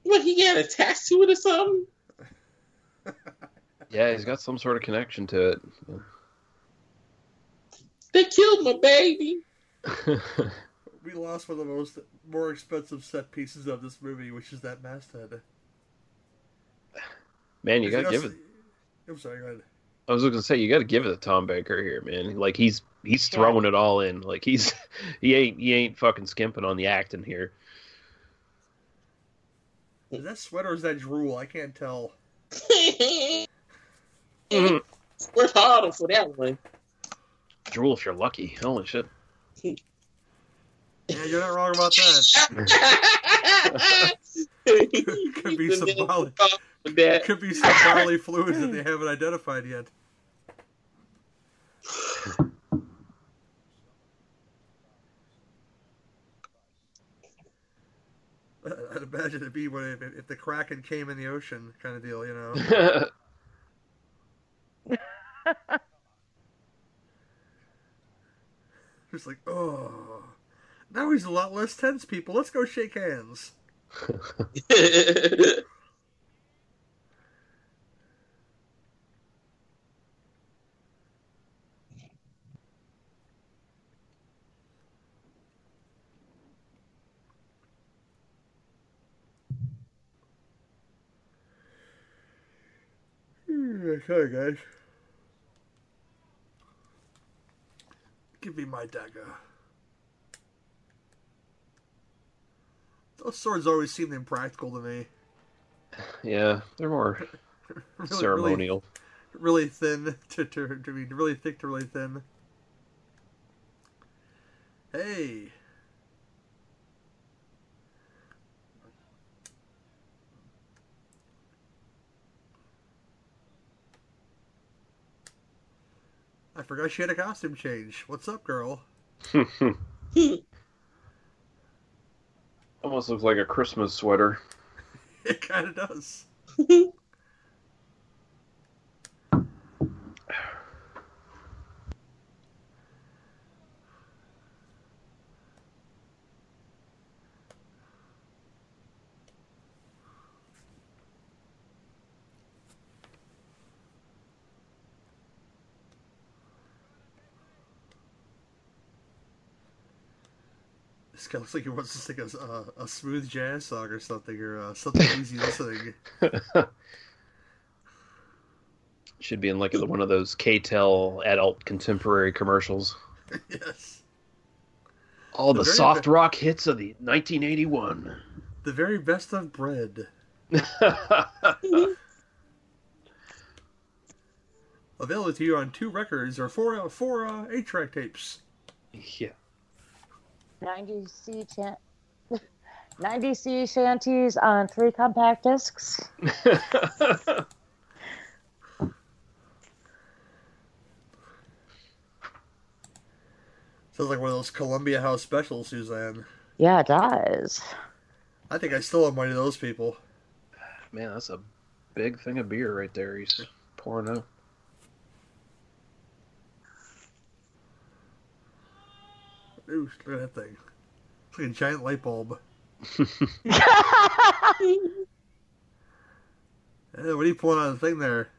What he got attached to it or something? yeah, he's got some sort of connection to it. They killed my baby. *laughs* We lost one of the most more expensive set pieces of this movie, which is that masthead. Man, you gotta give it. I'm sorry, go ahead. I was gonna say you got to give it to Tom Baker here, man. Like he's he's throwing it all in. Like he's *laughs* he ain't he ain't fucking skimping on the acting here. Is that sweat or is that drool? I can't tell. *laughs* We're harder for that one. Drool if you're lucky. Holy shit. Yeah, you're not wrong about that. *laughs* *laughs* Could be some Molly. That. Could be some bodily fluids that they haven't identified yet. I'd imagine it'd be what if, if the Kraken came in the ocean, kind of deal, you know. *laughs* Just like, oh, now he's a lot less tense. People, let's go shake hands. *laughs* Okay, guys. Give me my dagger. Those swords always seemed impractical to me. *laughs* yeah, they're more *laughs* Really, ceremonial. Really, really thin *laughs* to, to, to be really thick to really thin. Hey. I forgot she had a costume change. What's up, girl? *laughs* Almost looks like a Christmas sweater. *laughs* It kind of does. *laughs* Looks like he wants to sing a, a, a smooth jazz song or something, or uh, something easy listening. *laughs* Should be in like one of those K-Tel adult contemporary commercials. *laughs* yes. All the The soft be- rock hits of the 1981. The very best of bread. *laughs* Available to you on two records or four, uh, four uh, eight-track tapes. yeah. 90 sea chan- *laughs* 90 sea shanties on three compact discs. *laughs* Sounds like one of those Columbia House specials, Suzanne. Yeah, it does. I think I still am one of those people. Man, that's a big thing of beer right there. He's pouring out. Ooh, look at that thing. It's like a giant light bulb. *laughs* Hey, what are you pulling on the thing there?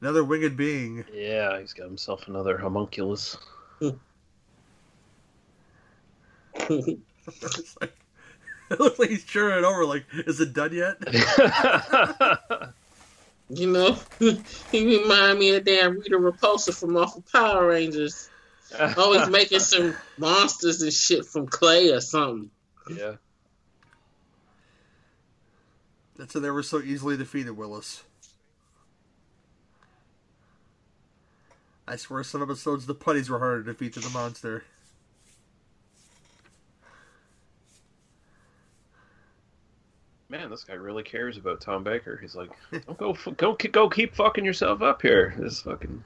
Another winged being. Yeah, he's got himself another homunculus. It's *laughs* like- it looks like he's churning it over. Like, is it done yet? *laughs* You know, he remind me of damn Rita Repulsa from off of Power Rangers. Always making some monsters and shit from clay or something. yeah. That's how they were so easily defeated, Willis. I swear some episodes the putties were harder to defeat than the monster. Man, this guy really cares about Tom Baker. He's like, don't go, go, go, keep fucking yourself up here. This fucking.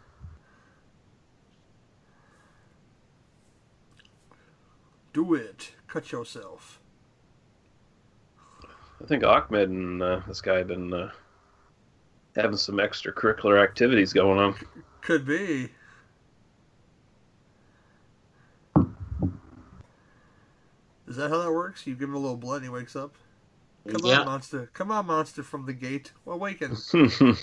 Do it. Cut yourself. I think Ahmed and uh, this guy have been uh, having some extracurricular activities going on. Could be. Is that how that works? You give him a little blood and he wakes up? Come yeah. on, monster. Come on, monster from the gate. Awaken. *laughs*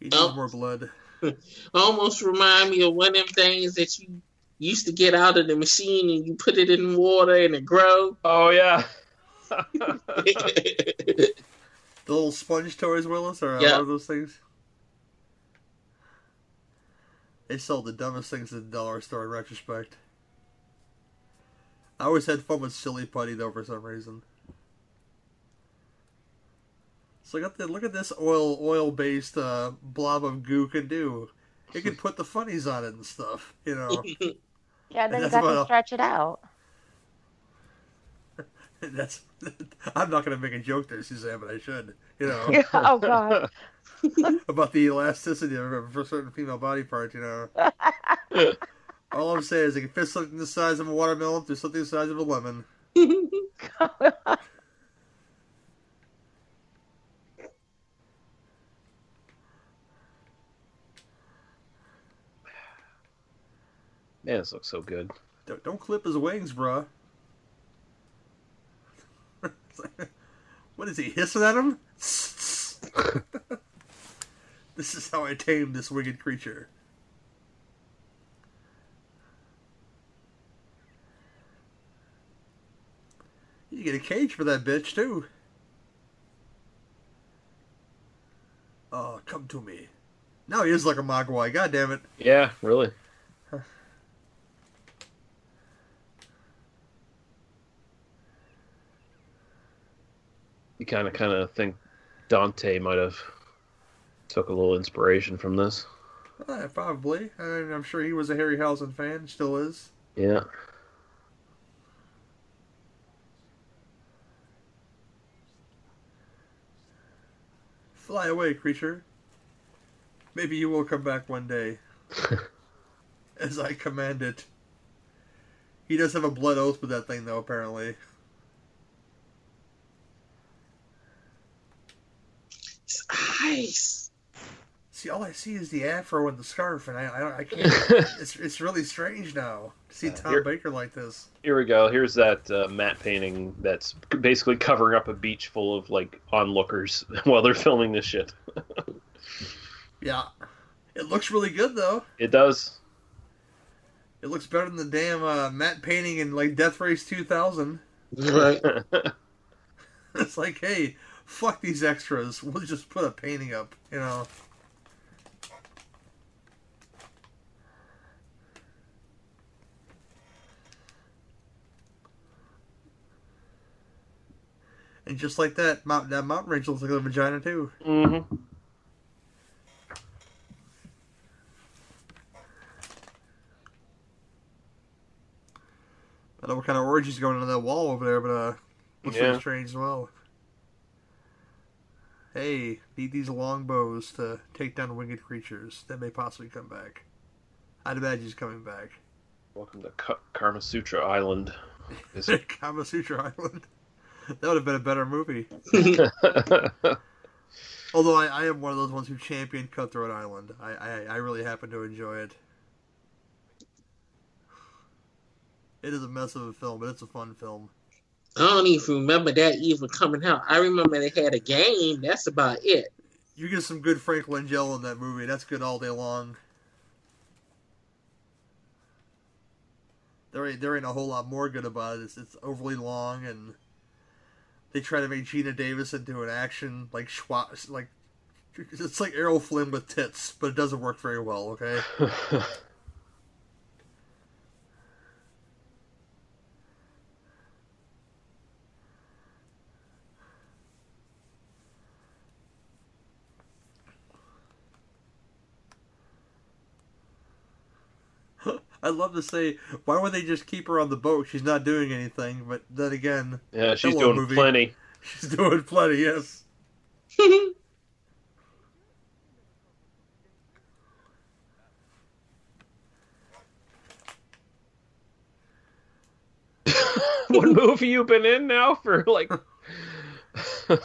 He needs Oh. more blood. *laughs* Almost remind me of one of them things that you used to get out of the machine and you put it in water and it grow. oh yeah. *laughs* The little sponge toys, Willis, or Yeah. one of those things. They sell the dumbest things at the dollar store in retrospect. I always had fun with silly putty though for some reason. So look at the, look at this oil oil based uh, blob of goo can do. It can *laughs* put the funnies on it and stuff, you know. *laughs* Yeah, then you That's got to stretch it out. *laughs* That's I'm not gonna make a joke there, Suzanne, but I should. You know. oh god. about the elasticity of it for certain female body part, you know. All I'm saying is it can fit something the size of a watermelon through something the size of a lemon. Man, this looks so good. Don't, don't clip his wings, bruh. *laughs* what is he hissing at him? *laughs* this is how I tame this winged creature. You get a cage for that bitch too. Oh, come to me. Now he is like a Mogwai. God damn it. Yeah, really. You kind of, kind of think Dante might have took a little inspiration from this. Uh, probably. I mean, I'm sure he was a Harryhausen fan. Still is. Yeah. Fly away, creature. Maybe you will come back one day, *laughs* as I command it. He does have a blood oath with that thing, though. Apparently, *laughs* It's ice. see, all I see is the afro and the scarf, and I, I, I can't. *laughs* it's, it's really strange now to see Tom Here- Baker like this. Here we go. Here's that uh, matte painting that's basically covering up a beach full of like onlookers *laughs* while they're filming this shit. *laughs* Yeah, it looks really good though. It does. It looks better than the damn uh, matte painting in like Death Race 2000. Right. It's like, hey, fuck these extras. We'll just put a painting up, you know. And just like that, mount, that mountain range looks like a vagina too. Mm-hmm. I don't know what kind of orgies going on that wall over there, but uh, looks Yeah. really strange as well. Hey, need these long bows to take down winged creatures that may possibly come back. I'd imagine he's coming back. Welcome to Ka- Karma Sutra Island. Is- *laughs* it Kama Sutra Island. *laughs* That would have been a better movie. *laughs* Although I, I am one of those ones who champion Cutthroat Island. I, I, I really happen to enjoy it. It is a mess of a film, but it's a fun film. I don't even remember that even coming out. I remember they had a game. That's about it. You get some good Frank Langella in that movie. That's good all day long. There ain't there ain't a whole lot more good about it. It's, it's overly long, and they try to make Geena Davis into an action like Schwa- like it's like Errol Flynn with tits, but it doesn't work very well. Okay. *laughs* I'd love to say, why would they just keep her on the boat? She's not doing anything. But then again, yeah, she's doing movie. plenty. *laughs* she's doing plenty. Yes. *laughs* what movie you been in now for like? *laughs*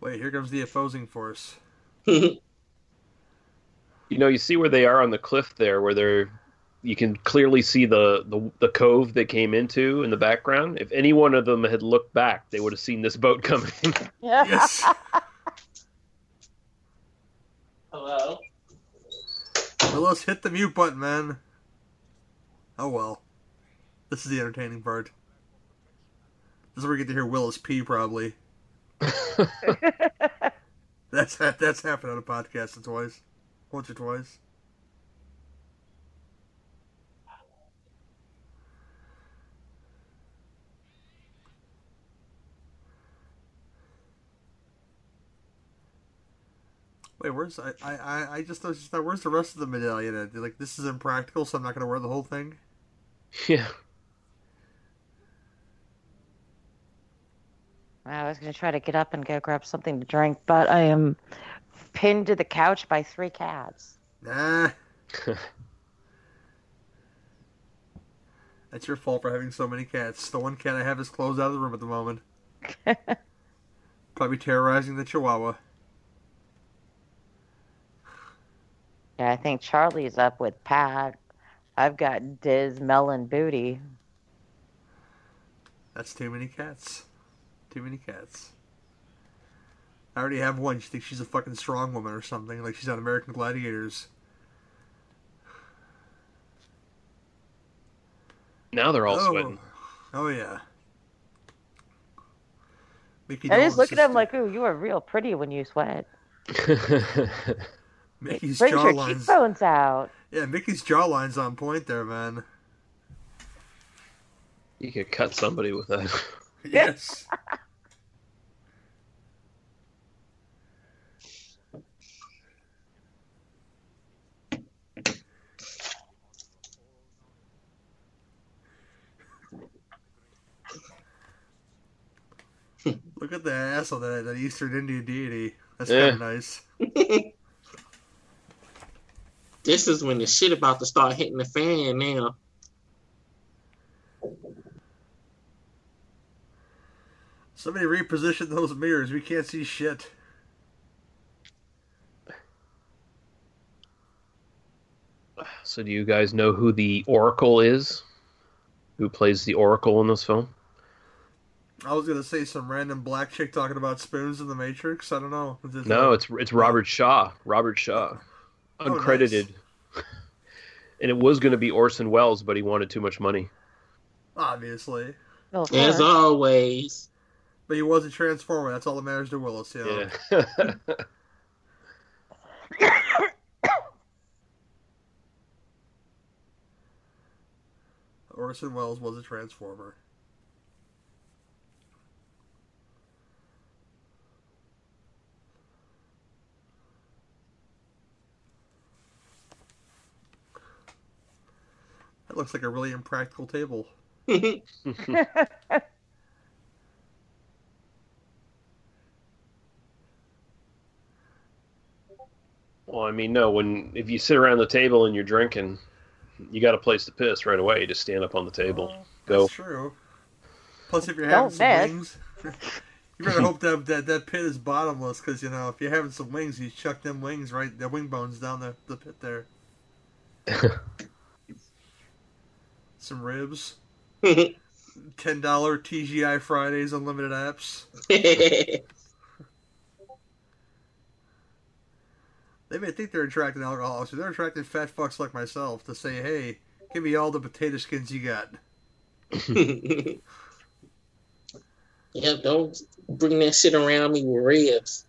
Wait, here comes the opposing force. You know, you see where they are on the cliff there, where they're. You can clearly see the, the the cove they came into in the background. If any one of them had looked back, they would have seen this boat *laughs* coming. Yes. Hello. well, let's hit the mute button, man. Oh well. This is the entertaining part. This is where we get to hear Willis P. Probably. *laughs* That's that's happened on a podcast twice, once or twice. Wait, where's I I I- I just noticed that where's the rest of the medallion? At? Like this is impractical, so I'm not gonna wear the whole thing. *laughs* yeah. I was going to try to get up and go grab something to drink, but I am pinned to the couch by three cats. Nah. *laughs* That's your fault for having so many cats. The one cat I have is closed out of the room at the moment. *laughs* Probably terrorizing the Chihuahua. Yeah, I think Charlie's up with Pat. I've got Diz, Melon, Booty. That's too many cats. Too many cats. I already have one. She thinks she's a fucking strong woman or something, like she's on American Gladiators. Now they're all oh. sweating. Oh yeah. Micky I just look at him like, ooh, you are real pretty when you sweat. *laughs* Micky's Brings your jawlines. cheekbones out. Yeah, Micky's jawline's on point there, man. you could cut somebody with that. *laughs* *laughs* Yes. Look at the ass of that, that Eastern Indian deity. That's Yeah. kind of nice. *laughs* This is when the shit about to start hitting the fan now. Somebody reposition those mirrors. We can't see shit. So, do you guys know who the Oracle is? Who plays the Oracle in this film? I was gonna say some random black chick talking about spoons in the Matrix. I don't know. Is No, it's it's Robert Shaw. Robert Shaw, Oh, uncredited. *laughs* and it was going to be Orson Welles, but he wanted too much money. obviously, Of As always. but he was a transformer. That's all that matters to Willis. You know? Yeah. *laughs* Orson Welles was a transformer. That looks like a really impractical table. *laughs* Well, I mean, no. When if you sit around the table and you're drinking, you got a place to piss right away. You just stand up on the table. Oh, Go. That's true. Plus, if you're having Don't some miss. wings, *laughs* you better hope that, that that pit is bottomless. Because you know, if you're having some wings, you chuck them wings right, the wing bones down the, the pit there. *laughs* some ribs, *laughs* ten dollar TGI Fridays, unlimited apps. *laughs* They may think they're attracting alcoholics, but they're attracting fat fucks like myself to say, "Hey, give me all the potato skins you got." *laughs* yeah, don't bring that shit around me with ribs.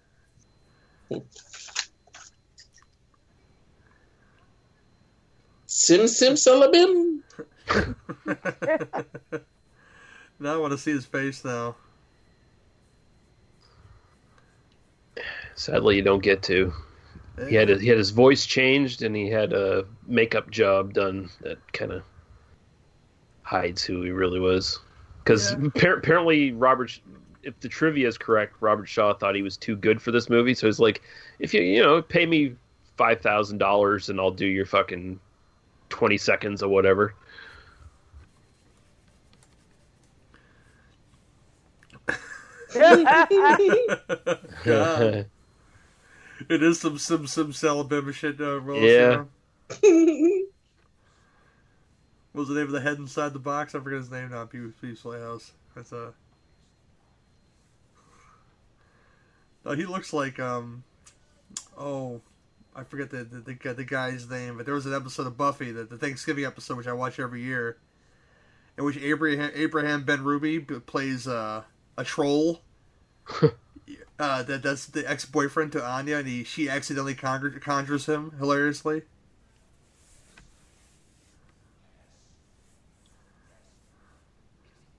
Sim Sim Sullivan. *laughs* now I want to see his face now. Sadly, you don't get to. He had he had his voice changed, and he had a makeup job done that kind of hides who he really was. Because Yeah. apparently, Robert, if the trivia is correct, Robert Shaw thought he was too good for this movie. So he's like, if you you know pay me five thousand dollars, and I'll do your fucking twenty seconds or whatever. God. It is some some some Salabama shit, uh, Willis, Yeah. What was the name of the head inside the box? I forget his name now. Pee Pee's Playhouse. That's a. No, he looks like um, oh, I forget the the, the the guy's name, but there was an episode of Buffy, the, the Thanksgiving episode, which I watch every year, in which Abraham Abraham Benrubi plays uh, a troll. Uh, that that's the ex boyfriend to Anya, and he she accidentally conjure, conjures him hilariously.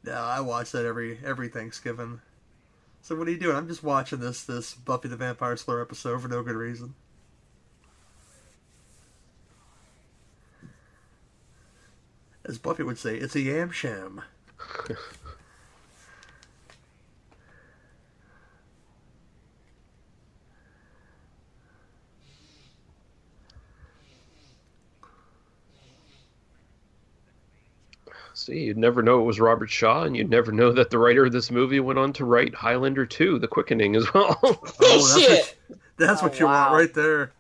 Yeah, I watch that every every Thanksgiving. So what are you doing? I'm just watching this this Buffy the Vampire Slayer episode for no good reason. As Buffy would say, it's a yam sham. *laughs* See, you'd never know it was Robert Shaw, and you'd never know that the writer of this movie went on to write Highlander 2, The Quickening, as well. *laughs* Oh, that's Shit. what, that's what Oh, you want right there.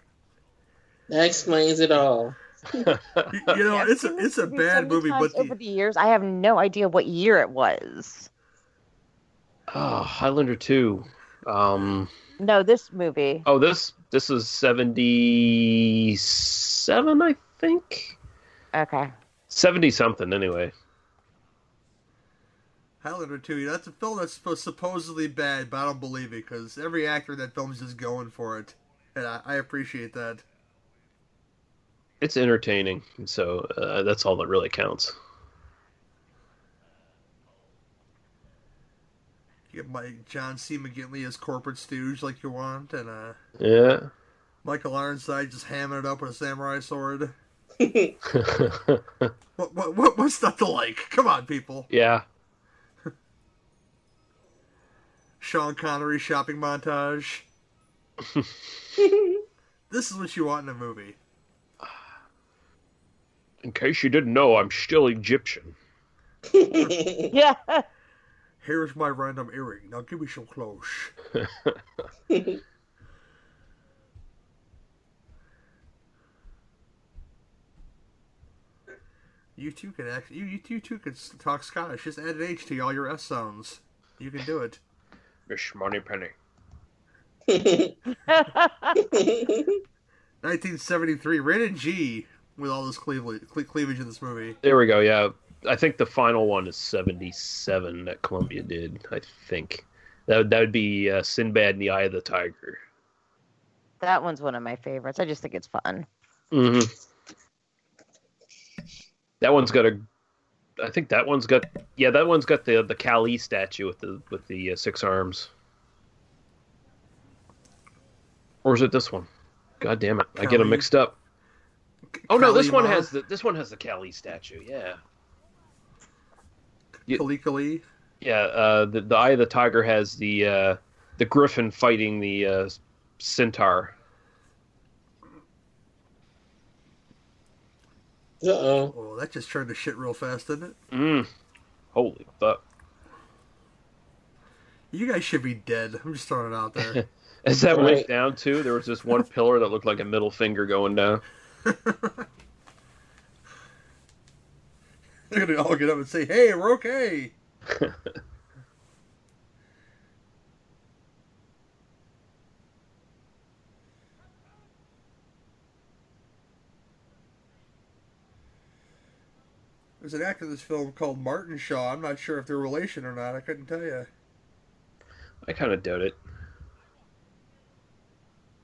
That explains it all. You, you know, it's a it's a bad so movie, times but over the years, I have no idea what year it was. oh, Highlander 2. Um, No, this movie. oh, this this is 77, I think? Okay. 70 something, anyway. Highlander 2, that's a film that's supposedly bad, but I don't believe it because every actor in that film is just going for it, and I, I appreciate that. It's entertaining, so uh, that's all that really counts. You get my John C. McGinley as corporate stooge like you want, and uh, Yeah. Michael Ironside just hamming it up with a samurai sword. *laughs* What, what, what what's not to like? Come on, people. Sean Connery shopping montage. *laughs* this is what you want in a movie. In case you didn't know, I'm still Egyptian. *laughs* Yeah. Here's my random earring. Now give me some clothes. *laughs* You two can act. You, you two two can talk Scottish. Just add an H to all your S sounds. You can do it. Miss Moneypenny. 1973, *laughs* rated G, with all this cleavage, cleavage in this movie. There we go. Yeah, I think the final one is seventy-seven that Columbia did. I think that would, that would be uh, Sinbad in the Eye of the Tiger. that one's one of my favorites. I just think it's fun. hmm That one's got a. I think that one's got. Yeah, that one's got the the Kali statue with the with the uh, six arms. Or is it this one? God damn it! I get them mixed up. Oh no, this one has the this one has the Kali statue. Yeah. Yeah. Kali Kali. Yeah, uh, the the Eye of the Tiger has the uh, the griffin fighting the uh, centaur. Uh oh. Oh, that just turned to shit real fast, didn't it? Mm. Holy fuck! You guys should be dead. I'm just throwing it out there. *laughs* As that went down too, there was this one *laughs* pillar that looked like a middle finger going down. *laughs* They're gonna all get up and say, "Hey, we're okay." There's an actor in this film called Martin Shaw. I'm not sure if they're relation or not. I couldn't tell you. I kind of doubt it.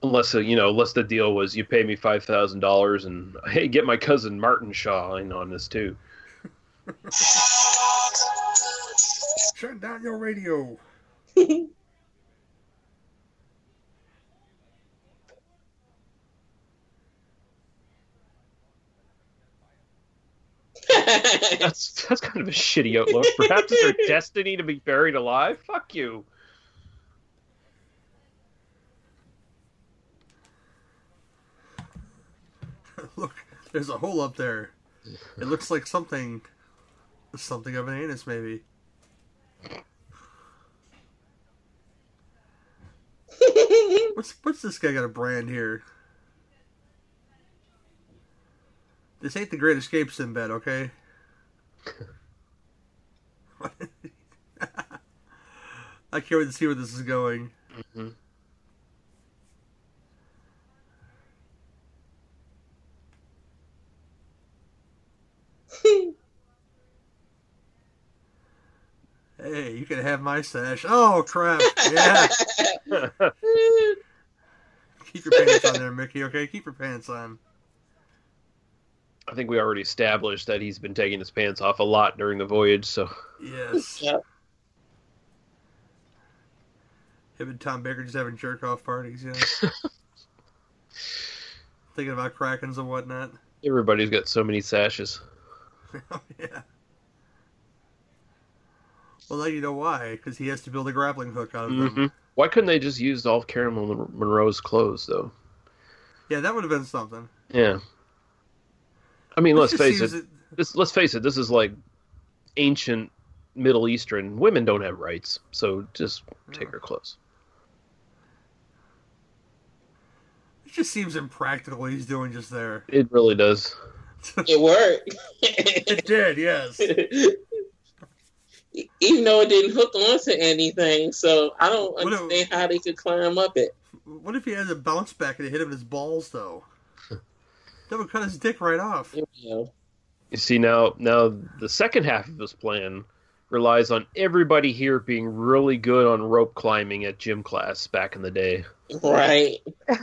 Unless uh, you know, unless the deal was you pay me five thousand dollars and hey, get my cousin Martin Shaw in on this too. *laughs* Shut down your radio. *laughs* That's that's kind of a shitty outlook. Perhaps it's their *laughs* destiny to be buried alive. Fuck you. *laughs* Look, there's a hole up there. It looks like something, something of an anus, maybe. *laughs* What's what's this guy got a brand here? This ain't the Great Escape Sinbad, okay? *laughs* I can't wait to see where this is going. Mhm. *laughs* Hey, you can have my sash. Oh crap! Yeah, *laughs* keep your pants on there, Micky. Okay, keep your pants on. I think we already established that he's been taking his pants off a lot during the voyage. So Yes. Yep. Him and Tom Baker just having jerk off parties, yeah. *laughs* Thinking about Krakens and whatnot. everybody's got so many sashes. *laughs* oh, yeah. Well, now you know why, because he has to build a grappling hook out of them. hmm Why couldn't they just use all of Caroline Munro's clothes though? Yeah, that would have been something. Yeah. I mean, let's *laughs* face seems it. This let's face it. This is like ancient Middle Eastern. Women don't have rights, so just take her clothes. It just seems impractical what he's doing just there. It really does. *laughs* It worked. It did, yes. *laughs* Even though it didn't hook onto anything, so I don't What a- understand how they could climb up it. What if he has a bounce back and it hit him in his balls, though? That would cut his dick right off. You. You see now, now the second half of this plan relies on everybody here being really good on rope climbing at gym class back in the day. Right. *laughs*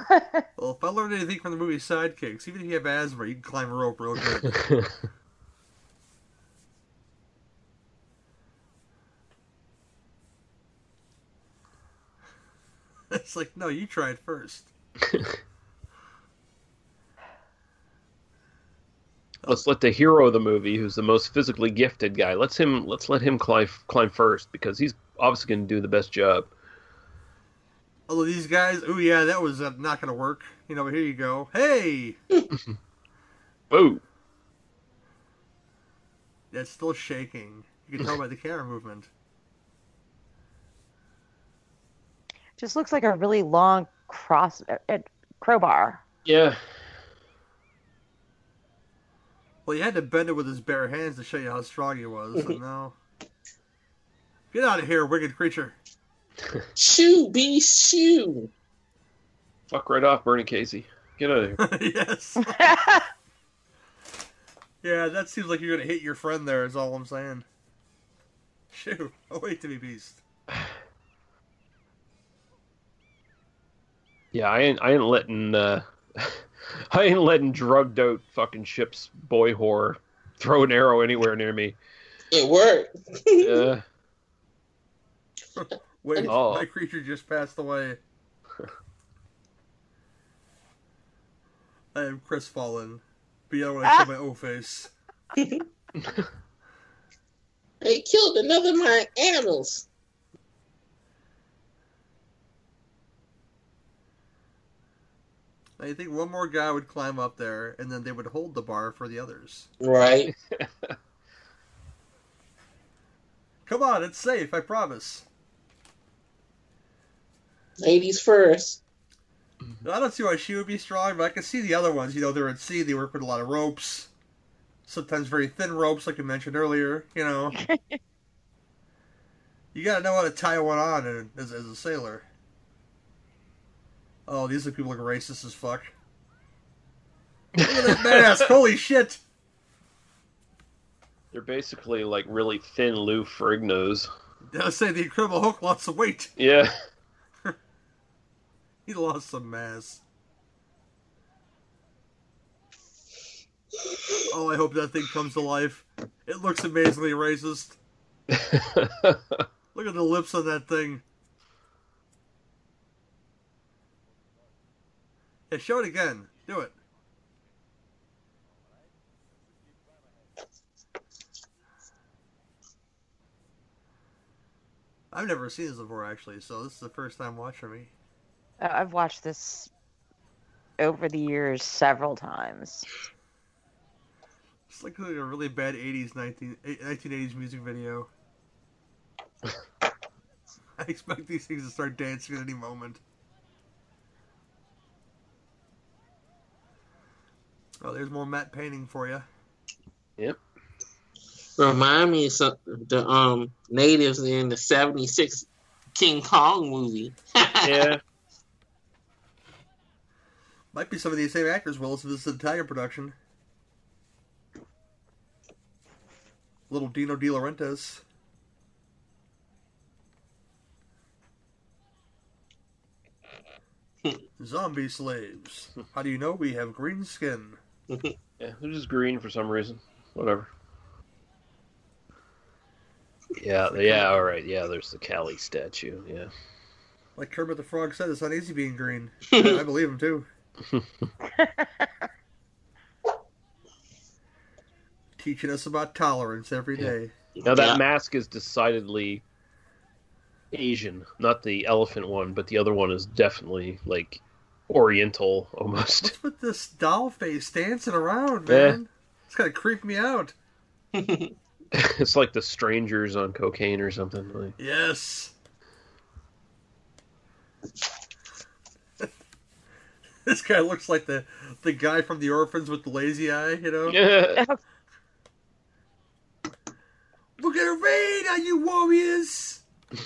Well, if I learned anything from the movie Sidekicks, even if you have asthma, you can climb a rope real good. *laughs* *laughs* it's like, no, you tried first. Let's let the hero of the movie, who's the most physically gifted guy, let's him let's let him climb climb first because he's obviously going to do the best job. Although these guys, oh yeah, that was uh, not going to work. You know, here you go. Hey, *laughs* boo. that's still shaking. You can tell by the camera movement. Just looks like a really long cross uh, uh, crowbar. Yeah, Well, you had to bend it with his bare hands to show you how strong he was. So *laughs* no. Get out of here, wicked creature. Shoo, be shoo. fuck right off, Bernie Casey. Get out of here. *laughs* yes. Yeah, that seems like you're gonna hit your friend there. Is all I'm saying. Shoo! *laughs* Oh wait to be beast. *sighs* Yeah, I ain't I ain't letting uh, *laughs* I ain't letting drugged out fucking ship's boy whore throw an arrow anywhere near me. It worked. Yeah. *laughs* *laughs* Wait, Oh. my creature just passed away. I am crestfallen. Beyond when I ah. show my O face. They killed another of my animals. I think one more guy would climb up there, and then they would hold the bar for the others. Right. *laughs* Come on, it's safe, I promise. Ladies first. I don't see why she would be strong, but I can see the other ones. You know, they're at sea, they work with a lot of ropes. Sometimes very thin ropes, like you mentioned earlier. You know, *laughs* you gotta know how to tie one on as, as a sailor. Oh, these are people look racist as fuck. Look at that mask! *laughs* Holy shit! They're basically like really thin Lou Ferrignos. I say the Incredible Hulk lost some weight. Yeah. *laughs* He lost some mass. Oh, I hope that thing comes to life. It looks amazingly racist. *laughs* Look at the lips on that thing. Yeah, show it again. Do it. I've never seen this before, actually, so this is the first time watching me. Uh, I've watched this over the years several times. It's like a really bad 80s, 19, 1980s music video. *laughs* *laughs* I expect these things to start dancing at any moment. Oh, there's more matte painting for you. Yep. Remind me of some, the um natives in the '76 King Kong movie. *laughs* yeah. Might be some of these same actors, Will, so this is an Italian production. Little Dino De Laurentiis. *laughs* Zombie slaves. How do you know we have green skin? Yeah. They're just green for some reason. Whatever. Yeah, yeah, all right. Yeah, there's the Kali statue. Yeah. Like Kermit the Frog said, it's not easy being green. *laughs* I believe him too. *laughs* Teaching us about tolerance every day. Now that Yeah. mask is decidedly Asian, not the elephant one, but the other one is definitely like Oriental almost. What's with this doll face dancing around, Yeah. man? It's kind of creeped me out. *laughs* it's like the strangers on cocaine or something. Like, Yes. *laughs* this guy looks like the the guy from the orphans with the lazy eye, you know? yeah. Look at her rain on you warriors! *laughs*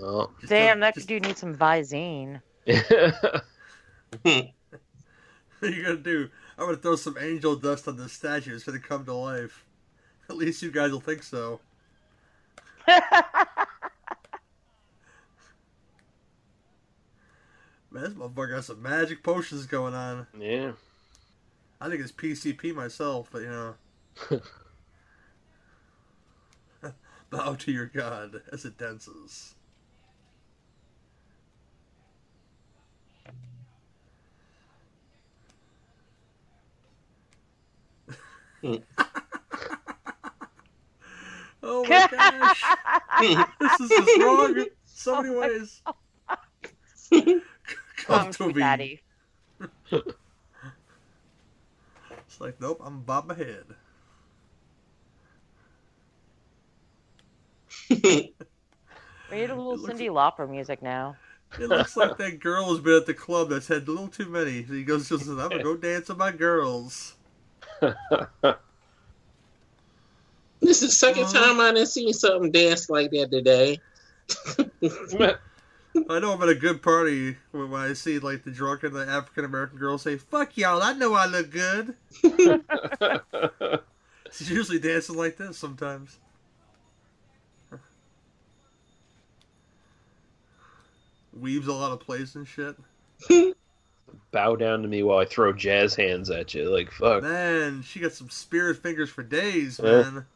oh. Damn, that just- dude needs some Visine. What are you gonna do? I'm gonna throw some angel dust on this statue. It's gonna come to life. *laughs* At least you guys will think so. *laughs* Man, this motherfucker has some magic potions going on. yeah. I think it's PCP myself, but you know. *laughs* Bow to your god as it dances. Oh my gosh! this is just wrong in so many Oh ways. Come Come to me. daddy. It's like, nope, I'm bob my head. We need a little Cyndi Lauper music now. It looks like that girl has been at the club that's had a little too many. He goes, just, I'm gonna go dance with my girls. This is the 2nd Uh-huh. time I didn't see something dance like that today. *laughs* I know I'm at a good party when when I see like the drunken the African American girl say, "Fuck y'all, I know I look good." *laughs* She's usually dancing like this sometimes. Weaves a lot of plays and shit. *laughs* Bow down to me while I throw jazz hands at you. Like fuck. Man, she got some spirit fingers for days, Yeah. man.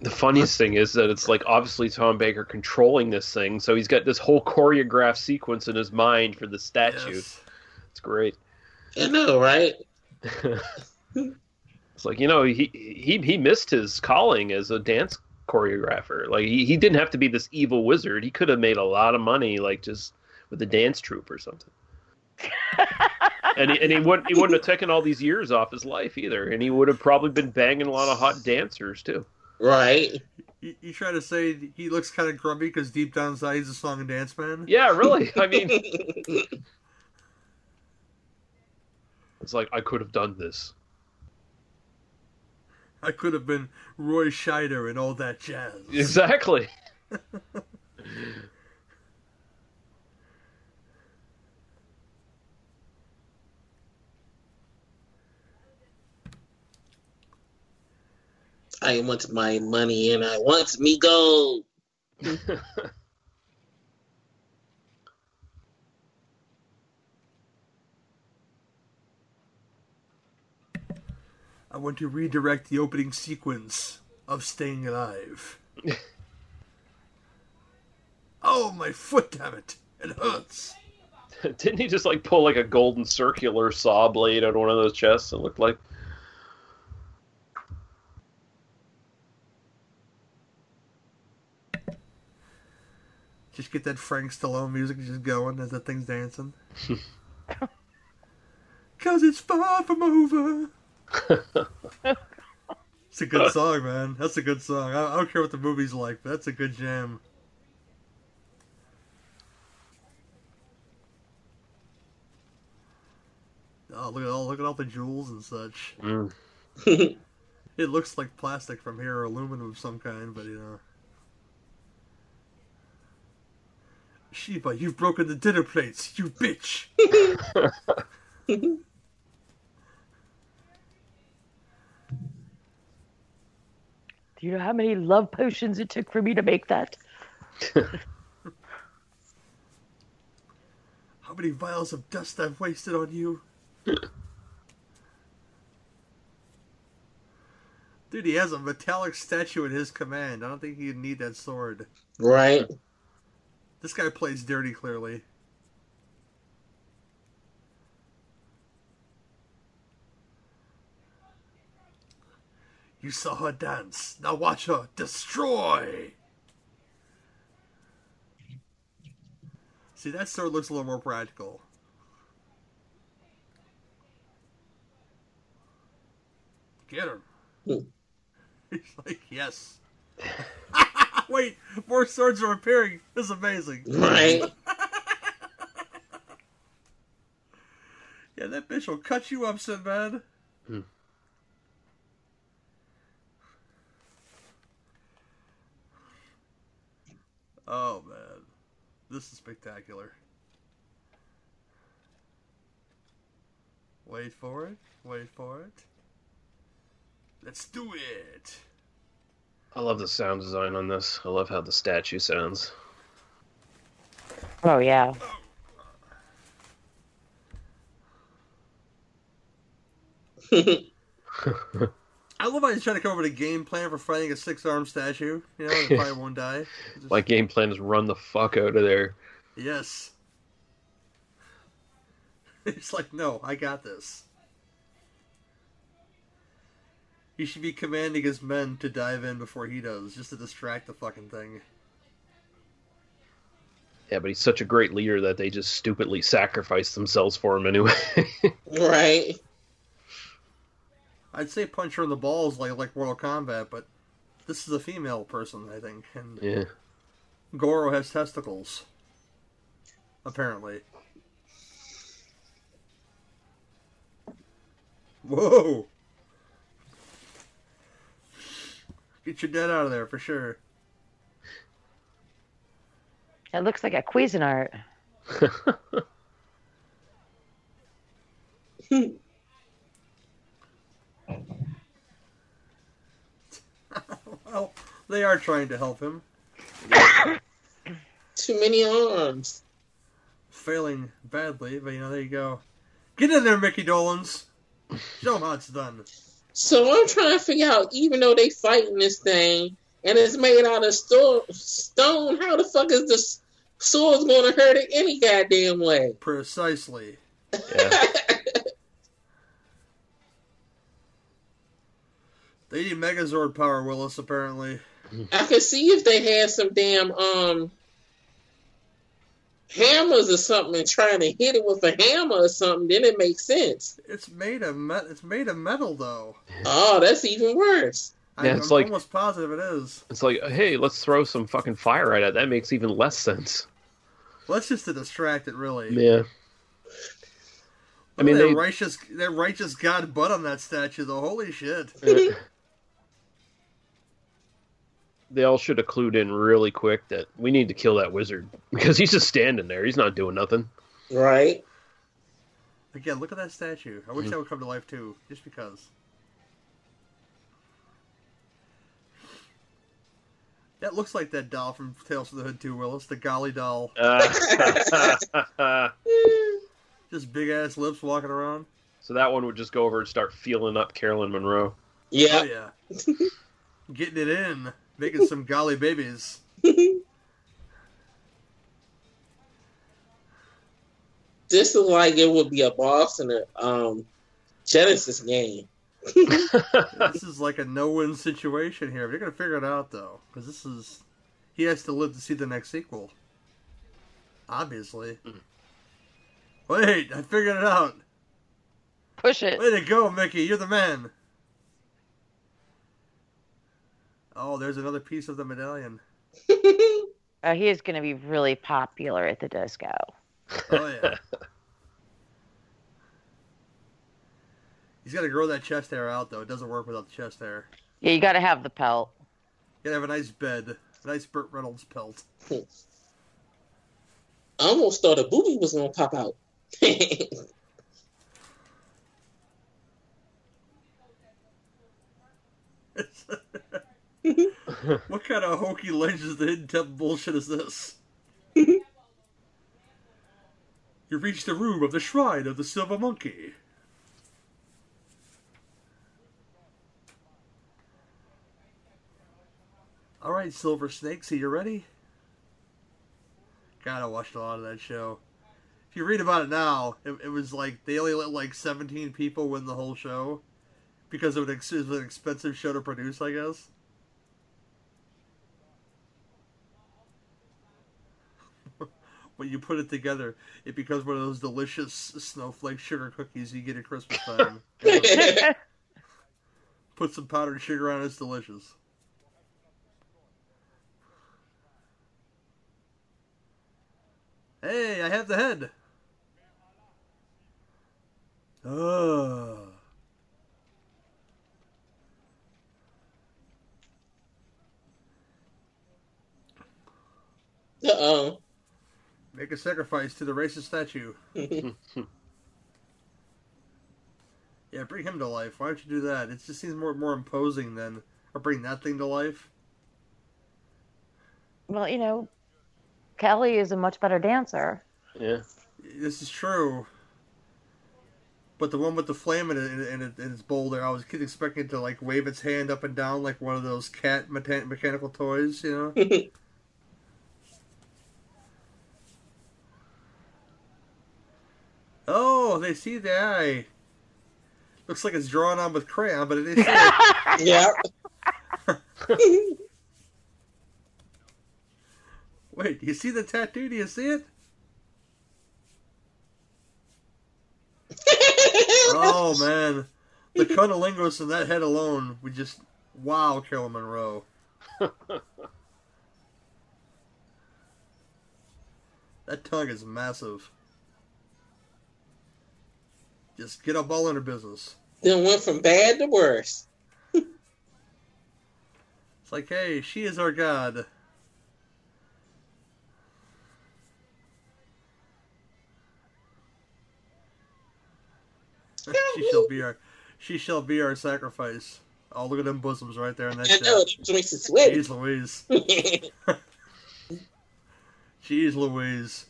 The funniest thing is that it's like obviously Tom Baker controlling this thing, so he's got this whole choreographed sequence in his mind for the statue. Yes. It's great. I know, right? *laughs* it's like you know he he he missed his calling as a dance choreographer. Like he, he didn't have to be this evil wizard. He could have made a lot of money, like just with a dance troupe or something. *laughs* and he, and he wouldn't he wouldn't have taken all these years off his life either, and he would have probably been banging a lot of hot dancers too. Right. You, you try to say he looks kind of grumpy because deep down inside he's a song and dance man? Yeah, really. *laughs* I mean, it's like I could have done this. I could have been Roy Scheider and all that jazz. Exactly. *laughs* I want my money and I want me gold. *laughs* I want to redirect the opening sequence of Staying Alive. *laughs* oh, my foot, damn it. It hurts. *laughs* Didn't he just like pull like a golden circular saw blade out of one of those chests? It looked like. Just get that Frank Stallone music just going as the thing's dancing. *laughs* Cause it's far from over. It's a good *laughs* song, man. That's a good song. I, I don't care what the movie's like, but that's a good jam. Oh, look at all look at all the jewels and such. Mm. *laughs* It looks like plastic from here or aluminum of some kind, but you know. Sheba, you've broken the dinner plates, you bitch! *laughs* Do you know how many love potions it took for me to make that? *laughs* How many vials of dust I've wasted on you? *laughs* Dude, he has a metallic statue at his command. I don't think he'd need that sword. Right. This guy plays dirty, clearly. You saw her dance. Now watch her destroy. See, that sword looks a little more practical. Get him. Hmm. *laughs* He's like, yes. *laughs* Wait, more swords are appearing. This is amazing. Right. *laughs* Yeah, that bitch will cut you up, Sinbad. Oh man, this is spectacular. Wait for it. Wait for it. Let's do it. I love the sound design on this. I love how the statue sounds. Oh yeah. *laughs* *laughs* I love how he's trying to come up with a game plan for fighting a six-armed statue. You know, and *laughs* probably won't die. Just- My game plan is run the fuck out of there. Yes. *laughs* It's like, no, I got this. He should be commanding his men to dive in before he does, just to distract the fucking thing. Yeah, but he's such a great leader that they just stupidly sacrifice themselves for him anyway. *laughs* right. I'd say punch her in the balls like like Mortal Kombat, but this is a female person, I think, and yeah. Goro has testicles. Apparently. Whoa! Get your dead out of there for sure. It looks like a Cuisinart. *laughs* *laughs* *laughs* Well, they are trying to help him. *coughs* Too many arms. Failing badly, but you know, there you go. Get in there, Micky Dolenz. Show 'em how it's done. So I'm trying to figure out, even though they fighting this thing and it's made out of sto- stone, how the fuck is this sword going to hurt it any goddamn way? Precisely. Yeah. *laughs* They need Megazord power, Willis, apparently. I could see if they had some damn um hammers or something and trying to hit it with a hammer or something, then it makes sense. It's made of met. It's made of metal though. Oh, that's even worse. I, Yeah, it's I'm like- almost positive it is. It's like, hey, let's throw some fucking fire at it. That makes even less sense. Well, that's just to distract it, really. Yeah. I mean, at that they- righteous, that righteous God butt on that statue. though. holy shit! *laughs* they all should have clued in really quick that we need to kill that wizard *laughs* because he's just standing there. He's not doing nothing. Right? Again, look at that statue. I wish that would come to life too, just because. That looks like that doll from Tales from the Hood too, Willis. The Golly doll. *laughs* Uh, *laughs* Just big ass lips walking around. so that one would just go over and start feeling up Caroline Munro. Yeah. Oh yeah. Getting it in. Making some golly babies. *laughs* This is like it would be a boss in a um Genesis game. *laughs* this is like a no-win situation here. They're gonna figure it out though, because this is he has to live to see the next sequel. Obviously. Mhm. Wait, I figured it out. Push it. Way to go, Micky. You're the man. Oh, there's another piece of the medallion. Uh, *laughs* he is going to be really popular at the disco. Oh yeah. He's got to grow that chest hair out though. It doesn't work without the chest hair. Yeah, you got to have the pelt. You gotta have a nice bed, a nice Burt Reynolds pelt. *laughs* I almost thought a booby was gonna pop out. *laughs* *laughs* what kind of hokey Legends of the Hidden Temple bullshit is this? *laughs* you reach the room of the Shrine of the Silver Monkey. Alright, Silver Snake, are you ready? God, I watched a lot of that show. If you read about it now, it, it was like they only let like 17 people win the whole show because it was ex- it was an expensive show to produce, I guess. When you put it together, it becomes one of those delicious snowflake sugar cookies you get at Christmas time. *laughs* put some powdered sugar on it, it's delicious. Hey, I have the head. Oh. Uh Make a sacrifice to the racist statue. *laughs* Yeah, bring him to life. Why don't you do that? It just seems more more imposing than or bring that thing to life. well, you know, Kelly is a much better dancer. Yeah. This is true. But the one with the flame in it, in, it, in, it, in its bowl there, I was expecting it to like wave its hand up and down like one of those cat meta- mechanical toys, you know? *laughs* oh, they see the eye. Looks like it's drawn on with crayon, but it is. *laughs* yeah. *laughs* Wait, do you see the tattoo? Do you see it? Oh man, the cunnilingus in that head alone would just wow Caroline Munro. *laughs* that tongue is massive. Just get up all in her business. then went from bad to worse. It's like, hey, she is our god. *laughs* she shall be our, she shall be our sacrifice. Oh, look at them bosoms right there in that I know, it makes it sweat. Jeez Louise. *laughs* *laughs* Jeez Louise.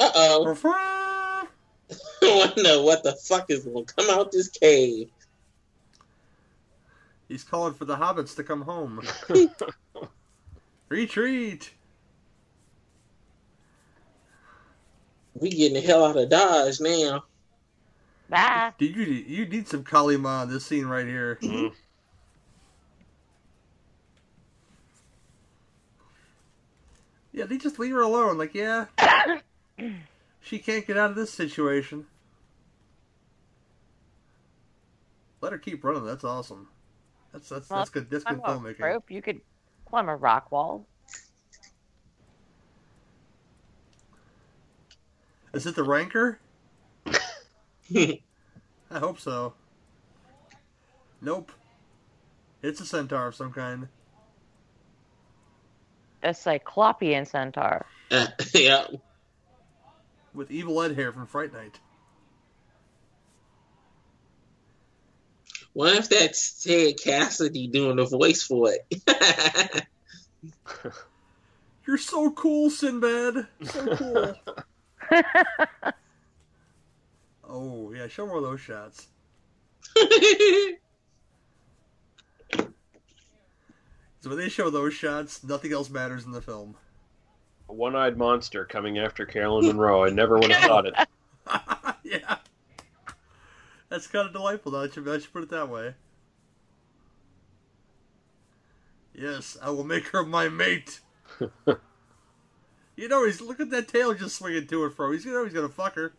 Uh oh. He's I want to know what the fuck is going to come out this cave. He's calling for the hobbits to come home. *laughs* Retreat! We getting the hell out of Dodge now. Bye. Dude, you need, you need some Kali Ma on this scene right here. Mm. Yeah, they just leave her alone. Like, yeah, *coughs* she can't get out of this situation. Let her keep running. That's awesome. That's that's that's good. That's good Climb a filmmaking. rope. You could climb a rock wall. Is it the Ranker? I hope so. Nope. It's a centaur of some kind. A cyclopean centaur. Uh, *laughs* yeah. With evil Ed hair from Fright Night. What if that's Ted Cassidy doing the voice for it? *laughs* You're so cool, Sinbad. So cool. *laughs* oh, yeah, show more of those shots. *laughs* So when they show those shots, nothing else matters in the film. A one-eyed monster coming after Caroline Munro. I never would have *laughs* thought it. *laughs* yeah. That's kind of delightful, now that you, now that you put it that way. Yes, I will make her my mate. *laughs* you know, he's look at that tail just swinging to and fro. He's you know he's gonna fuck her.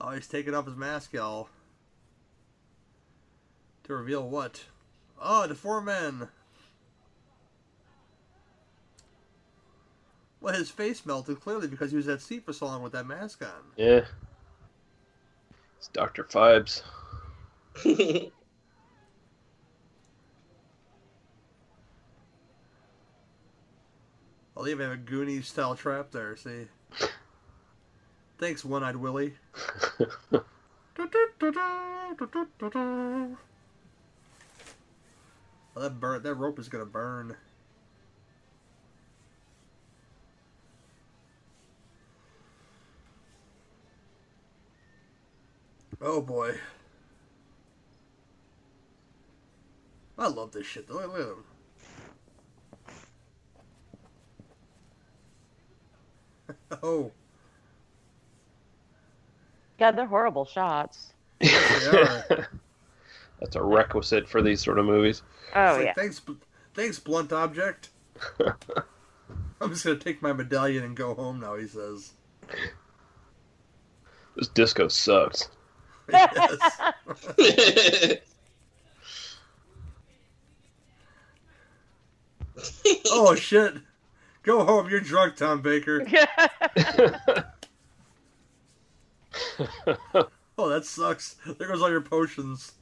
Oh, he's taking off his mask, y'all. To reveal what? Oh, the four men. Well, his face melted clearly because he was at sea for so long with that mask on. Yeah. It's Dr. Phibes. Well, *laughs* oh, they even have a Goonies style trap there, see? Thanks, One Eyed Willie. *laughs* Oh, that burn that rope is gonna burn. Oh boy. I love this shit though. Look at him. *laughs* Oh, God, they're horrible shots. they are. *laughs* That's a requisite for these sort of movies. Oh like, yeah. Thanks, thanks, blunt object. *laughs* I'm just gonna take my medallion and go home now. He says. This disco sucks. *laughs* yes. *laughs* Oh shit! Go home. You're drunk, Tom Baker. Oh, that sucks. There goes all your potions.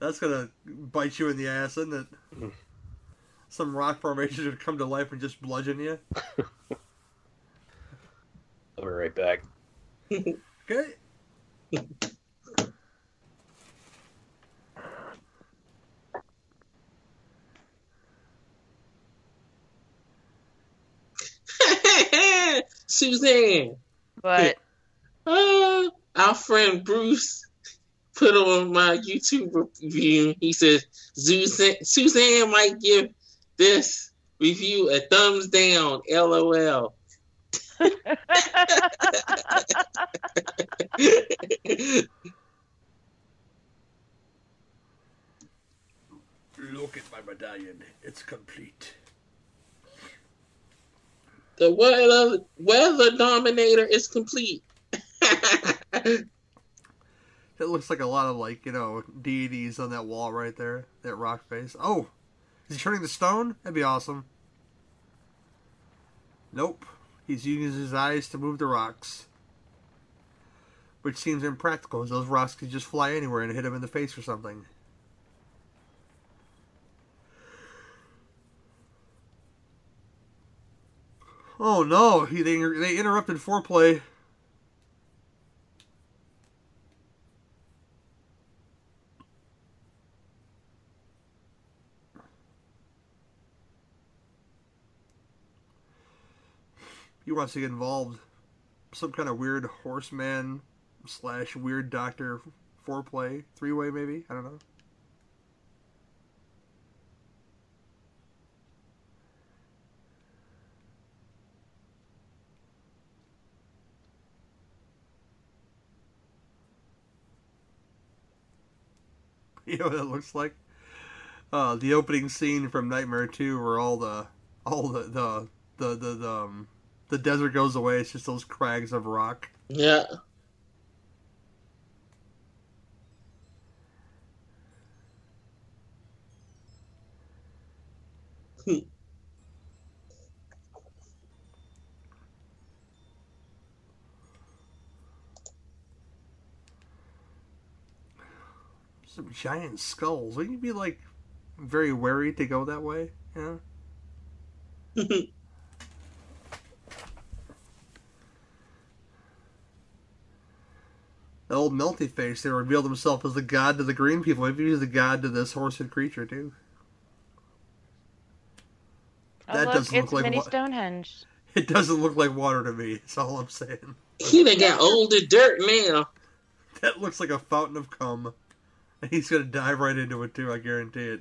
That's gonna bite you in the ass, isn't it? *laughs* Some rock formation should come to life and just bludgeon you. *laughs* I'll be right back. *laughs* Okay. Suzanne. but Uh, our friend Bruce put on my YouTube review. He says Suzanne, Suzanne might give this review a thumbs down. LOL. Look at my medallion. It's complete. the weather weather dominator is complete. *laughs* It looks like a lot of like you know deities on that wall right there. That rock face. Oh, is he turning the stone? That'd be awesome. Nope. He's using his eyes to move the rocks, which seems impractical, as those rocks could just fly anywhere and hit him in the face or something. Oh no! He they, they interrupted foreplay. he wants to get involved. Some kind of weird horseman slash weird doctor foreplay, three way maybe. I don't know. *laughs* You know what it looks like? Uh, the opening scene from Nightmare Two, where all the all the the the the, the um, the desert goes away. It's just those crags of rock. Yeah. *laughs* Some giant skulls. Wouldn't you be like very wary to go that way? Yeah. *laughs* The old melty face, they revealed himself as the god to the green people. Maybe he's the god to this horsed creature too. Oh, That look, doesn't it's look like mini wa- Stonehenge. It doesn't look like water to me. That's all I'm saying. he done got older dirt now. *laughs* That looks like a fountain of cum. And he's gonna dive right into it too, I guarantee it.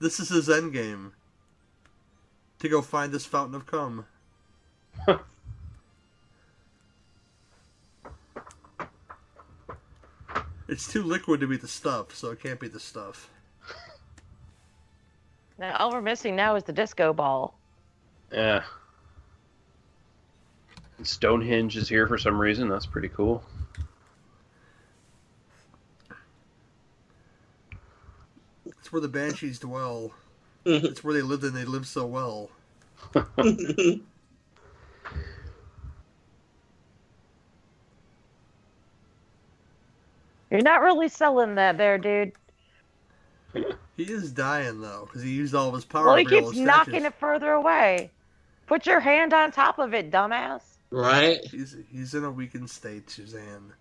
This is his end game. To go find this fountain of cum. *laughs* it's too liquid to be the stuff, so it can't be the stuff. Now, all we're missing now is the disco ball. Yeah. Stonehenge is here for some reason. That's pretty cool. It's where the banshees dwell. *laughs* It's where they lived and they lived so well. *laughs* You're not really selling that there, dude. He is dying though, because he used all of his power. Well, he to bring all keeps knocking it further away. Put your hand on top of it, dumbass. right? He's he's in a weakened state, Suzanne.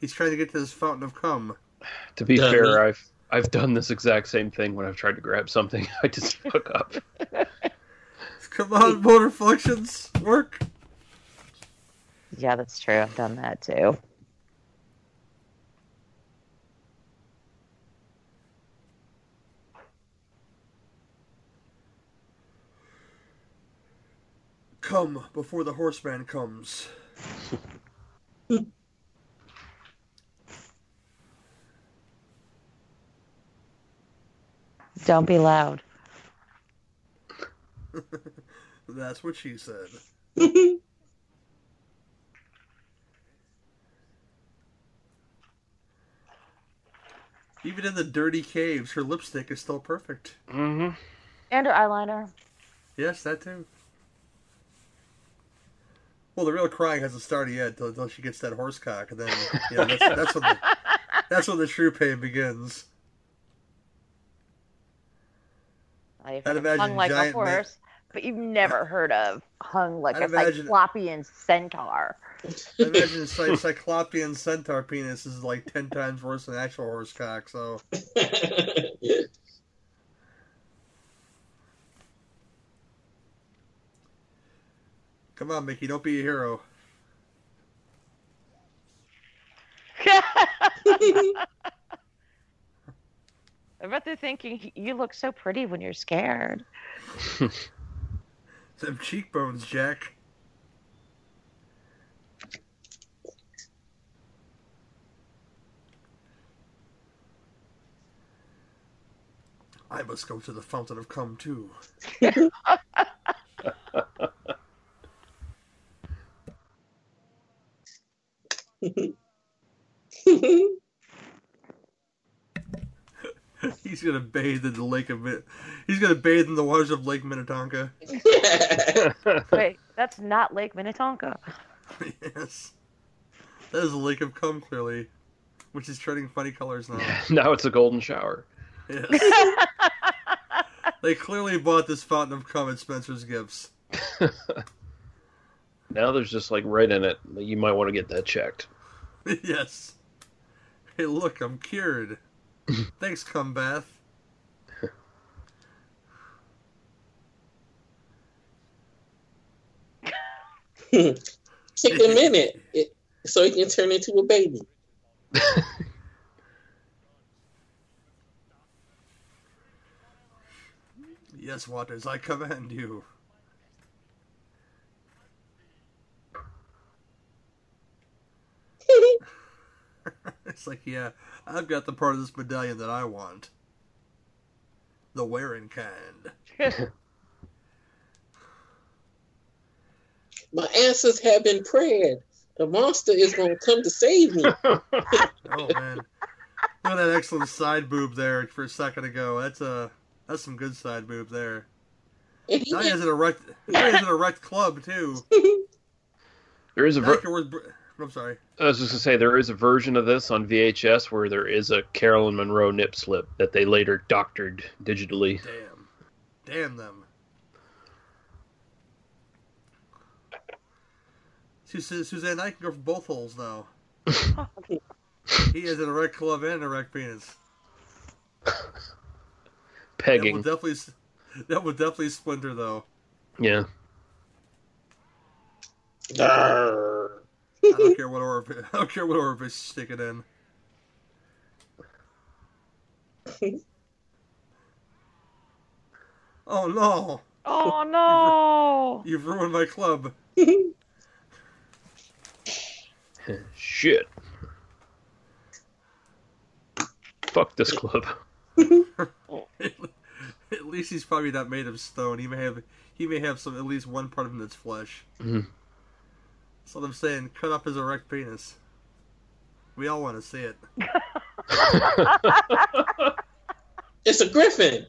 He's trying to get to this fountain of cum. To be Dummy. fair, I've I've done this exact same thing when I've tried to grab something. *laughs* I just fuck up. *laughs* Come on, motor functions, work. Yeah, that's true. I've done that too. Come before the horseman comes. *laughs* Don't be loud. *laughs* That's what she said. *laughs* Even in the dirty caves, her lipstick is still perfect. Mm-hmm. And her eyeliner. Yes, that too. Well, the real crying hasn't started yet until, until she gets that horse cock, and then yeah, that's, *laughs* that's when the that's when the true pain begins. I've I'd hung like a giant ma- horse, but you've never heard of hung like I'd a imagine- cyclopean centaur. I imagine Cy- Cyclopean centaur penis is like ten times worse than actual horse cock. So *laughs* come on, Micky, don't be a hero. *laughs* I bet they're thinking you look so pretty when you're scared. *laughs* Them cheekbones, Jack. I must go to the fountain of cum too. *laughs* *laughs* He's gonna bathe in the lake of Min- He's gonna bathe in the waters of Lake Minnetonka. *laughs* Wait, that's not Lake Minnetonka. *laughs* yes, that is a lake of cum, clearly, which is turning funny colors now. now it's a golden shower. Yes. they clearly bought this fountain of cum at Spencer's Gifts. Now there's just like right in it. You might want to get that checked. *laughs* yes. Hey, look, I'm cured. *laughs* Thanks, cum bath. Kick him in it, it so he can turn into a baby. *laughs* Yes, Waters, I command you. *laughs* It's like, yeah, I've got the part of this medallion that I want. The wearing kind. *laughs* My answers have been prayed. The monster is going to come to save me. *laughs* Oh man, look at that excellent side boob there for a second ago. That's a that's some good side boob there. And he Now he has an erect, he has an erect club too. There is a. Ver- Afterwards, br- I'm sorry. I was just gonna say there is a version of this on VHS where there is a Caroline Munro nip slip that they later doctored digitally. Damn, damn them. Suzanne, Suzanne, I can go for both holes now. *laughs* he has an erect club and an erect penis. That would Pegging. definitely, that would definitely splinter though. Yeah. Arr. *laughs* I don't care what orifice. I don't care what orifice you stick it in. *laughs* Oh no! oh *laughs* no! You've ruined my club. Shit. Fuck this club. At least he's probably not made of stone. He may have he may have some at least one part of him that's flesh. Mhm. That's what I'm saying. Cut up his erect penis. We all want to see it. *laughs* It's a griffin.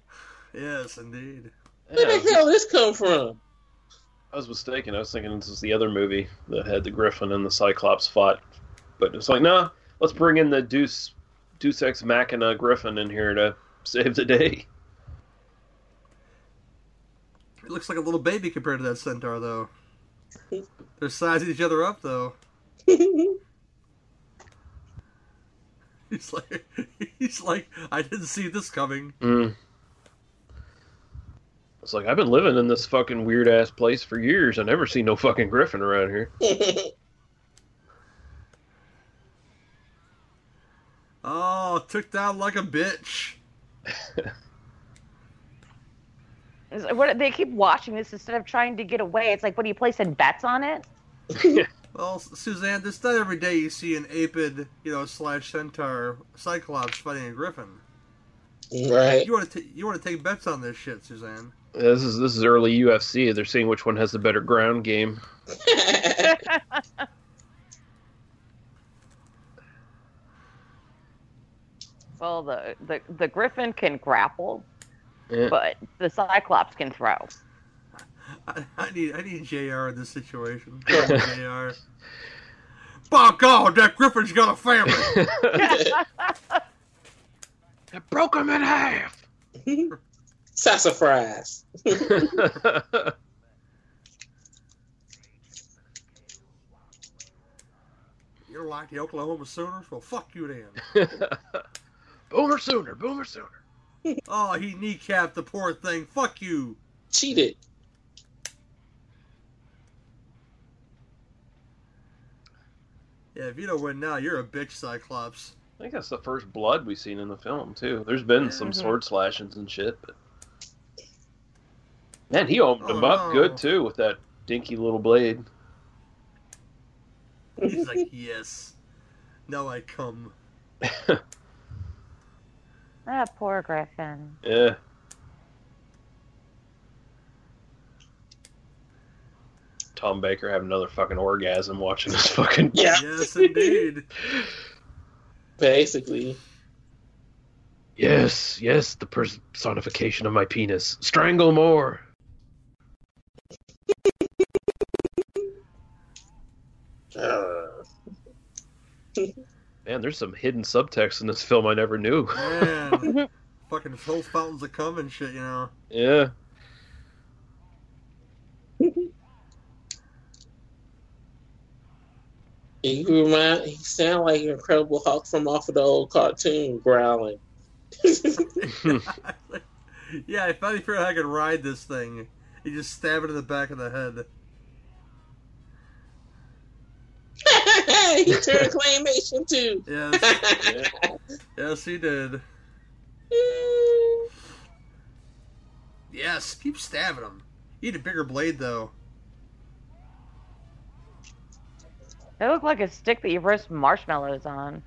Yes, indeed. Where the hell this come from? I was mistaken. I was thinking this was the other movie that had the Griffin and the Cyclops fought, but it's like, nah, let's bring in the Deuce, Deus Ex Machina Griffin in here to save the day. It looks like a little baby compared to that centaur, though. They're sizing each other up, though. He's like, he's like, I didn't see this coming. Mm. It's like I've been living in this fucking weird ass place for years. I never see no fucking Griffin around here. *laughs* Oh, took down like a bitch. *laughs* Is- What they keep watching this instead of trying to get away. It's like, what are you placing bets on it? *laughs* Well, Suzanne, this not every day you see an apid, you know, slash centaur cyclops fighting a griffin. right. You want to you want to take bets on this shit, Suzanne? This is this is early UFC. They're seeing which one has the better ground game. *laughs* *laughs* well, the, the the Griffin can grapple, Yeah. but the Cyclops can throw. I, I need I need Jr. in this situation. Come Jr. By God, that griffin's got a family. *laughs* I broke him in half. *laughs* Sassafras. You don't like the Oklahoma Sooners? Well, fuck you then. *laughs* boomer sooner, boomer sooner. *laughs* Oh, he kneecapped the poor thing. Fuck you. Cheated. Yeah, if you don't win now, you're a bitch, Cyclops. I think that's the first blood we've seen in the film too. There's been some sword slashings and shit, but man, he opened Oh, him up no. good too with that dinky little blade. He's like, *laughs* yes. Now I come. *laughs* Ah, poor Griffin. Yeah. Tom Baker have another fucking orgasm watching this fucking. Yeah. *laughs* Yes, indeed. Basically. Yes, yes, the personification of my penis. Strangle more. Arr. *laughs* *laughs* Man, there's some hidden subtext in this *laughs* film I never knew. *laughs* Man. *laughs* Fucking full fountains of cum and shit, you know. Yeah. He remind he sound like Incredible Hulk from off of the old cartoon growling. yeah, I finally figured out I could ride this thing. You just stab it in the back of the head. *laughs* he turned *laughs* claymation too. Yes, *laughs* yes, he did. Yes, keep stabbing him. You need a bigger blade, though. That look like a stick that you roast marshmallows on.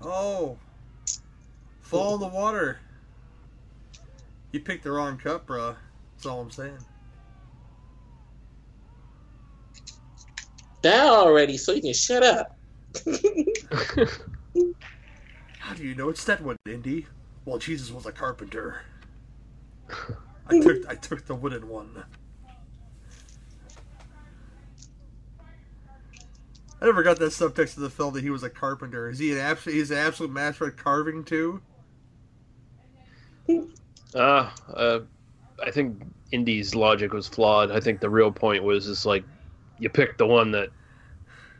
Oh, fall in the water. You picked the wrong cup, bruh. That's all I'm saying. Die already, so you can shut up. *laughs* How do you know it's that one, Indy? Well, Jesus was a carpenter. *laughs* I took I took the wooden one. I never got that subtext of the film that he was a carpenter. Is he an absolute? He's an absolute master at carving too. *laughs* Uh, uh, I think Indy's logic was flawed. I think the real point was just like you pick the one that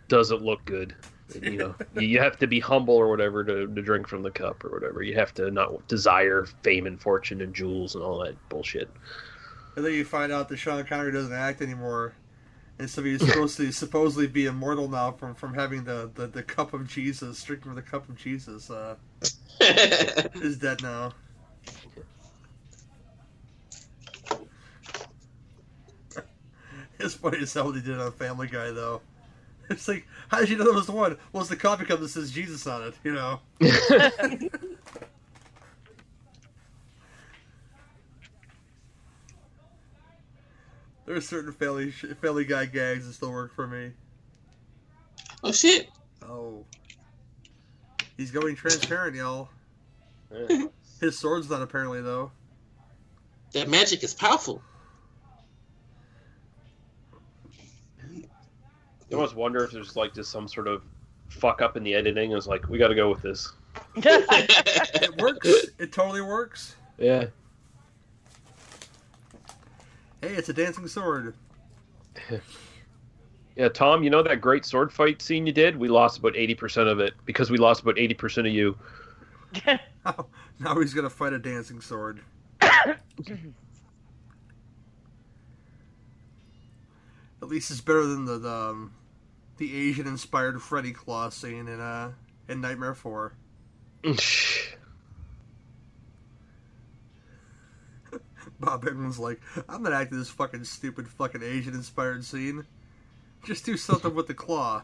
doesn't look good. You know, *laughs* you have to be humble or whatever to, to drink from the cup or whatever. You have to not desire fame and fortune and jewels and all that bullshit. And then you find out that Sean Connery doesn't act anymore, and so he's supposed to supposedly be immortal now from from having the, the, the cup of Jesus, drinking from the cup of Jesus. Uh, *laughs* is dead now. It's funny as hell what he did on Family Guy, though. *laughs* It's like, how did you know that was the one? Well, it's the coffee cup that says Jesus on it, you know? *laughs* There are certain Family, family Guy gags that still work for me. oh shit! Oh. He's going transparent, y'all. His sword's not apparently, though. That magic is powerful. You almost wonder if there's like just some sort of fuck up in the editing. It's like we got to go with this. *laughs* It works. it totally works. Yeah. Hey, it's a dancing sword. *laughs* Yeah, Tom, you know that great sword fight scene you did? We lost about 80% of it because we lost about 80% of you. *laughs* Now, now he's gonna fight a dancing sword. *coughs* At least it's better than the the, um, the Asian-inspired Freddy Claw scene in uh in Nightmare Four. *laughs* Bob Englund's like, I'm not acting this fucking stupid fucking Asian-inspired scene. Just do something with the claw.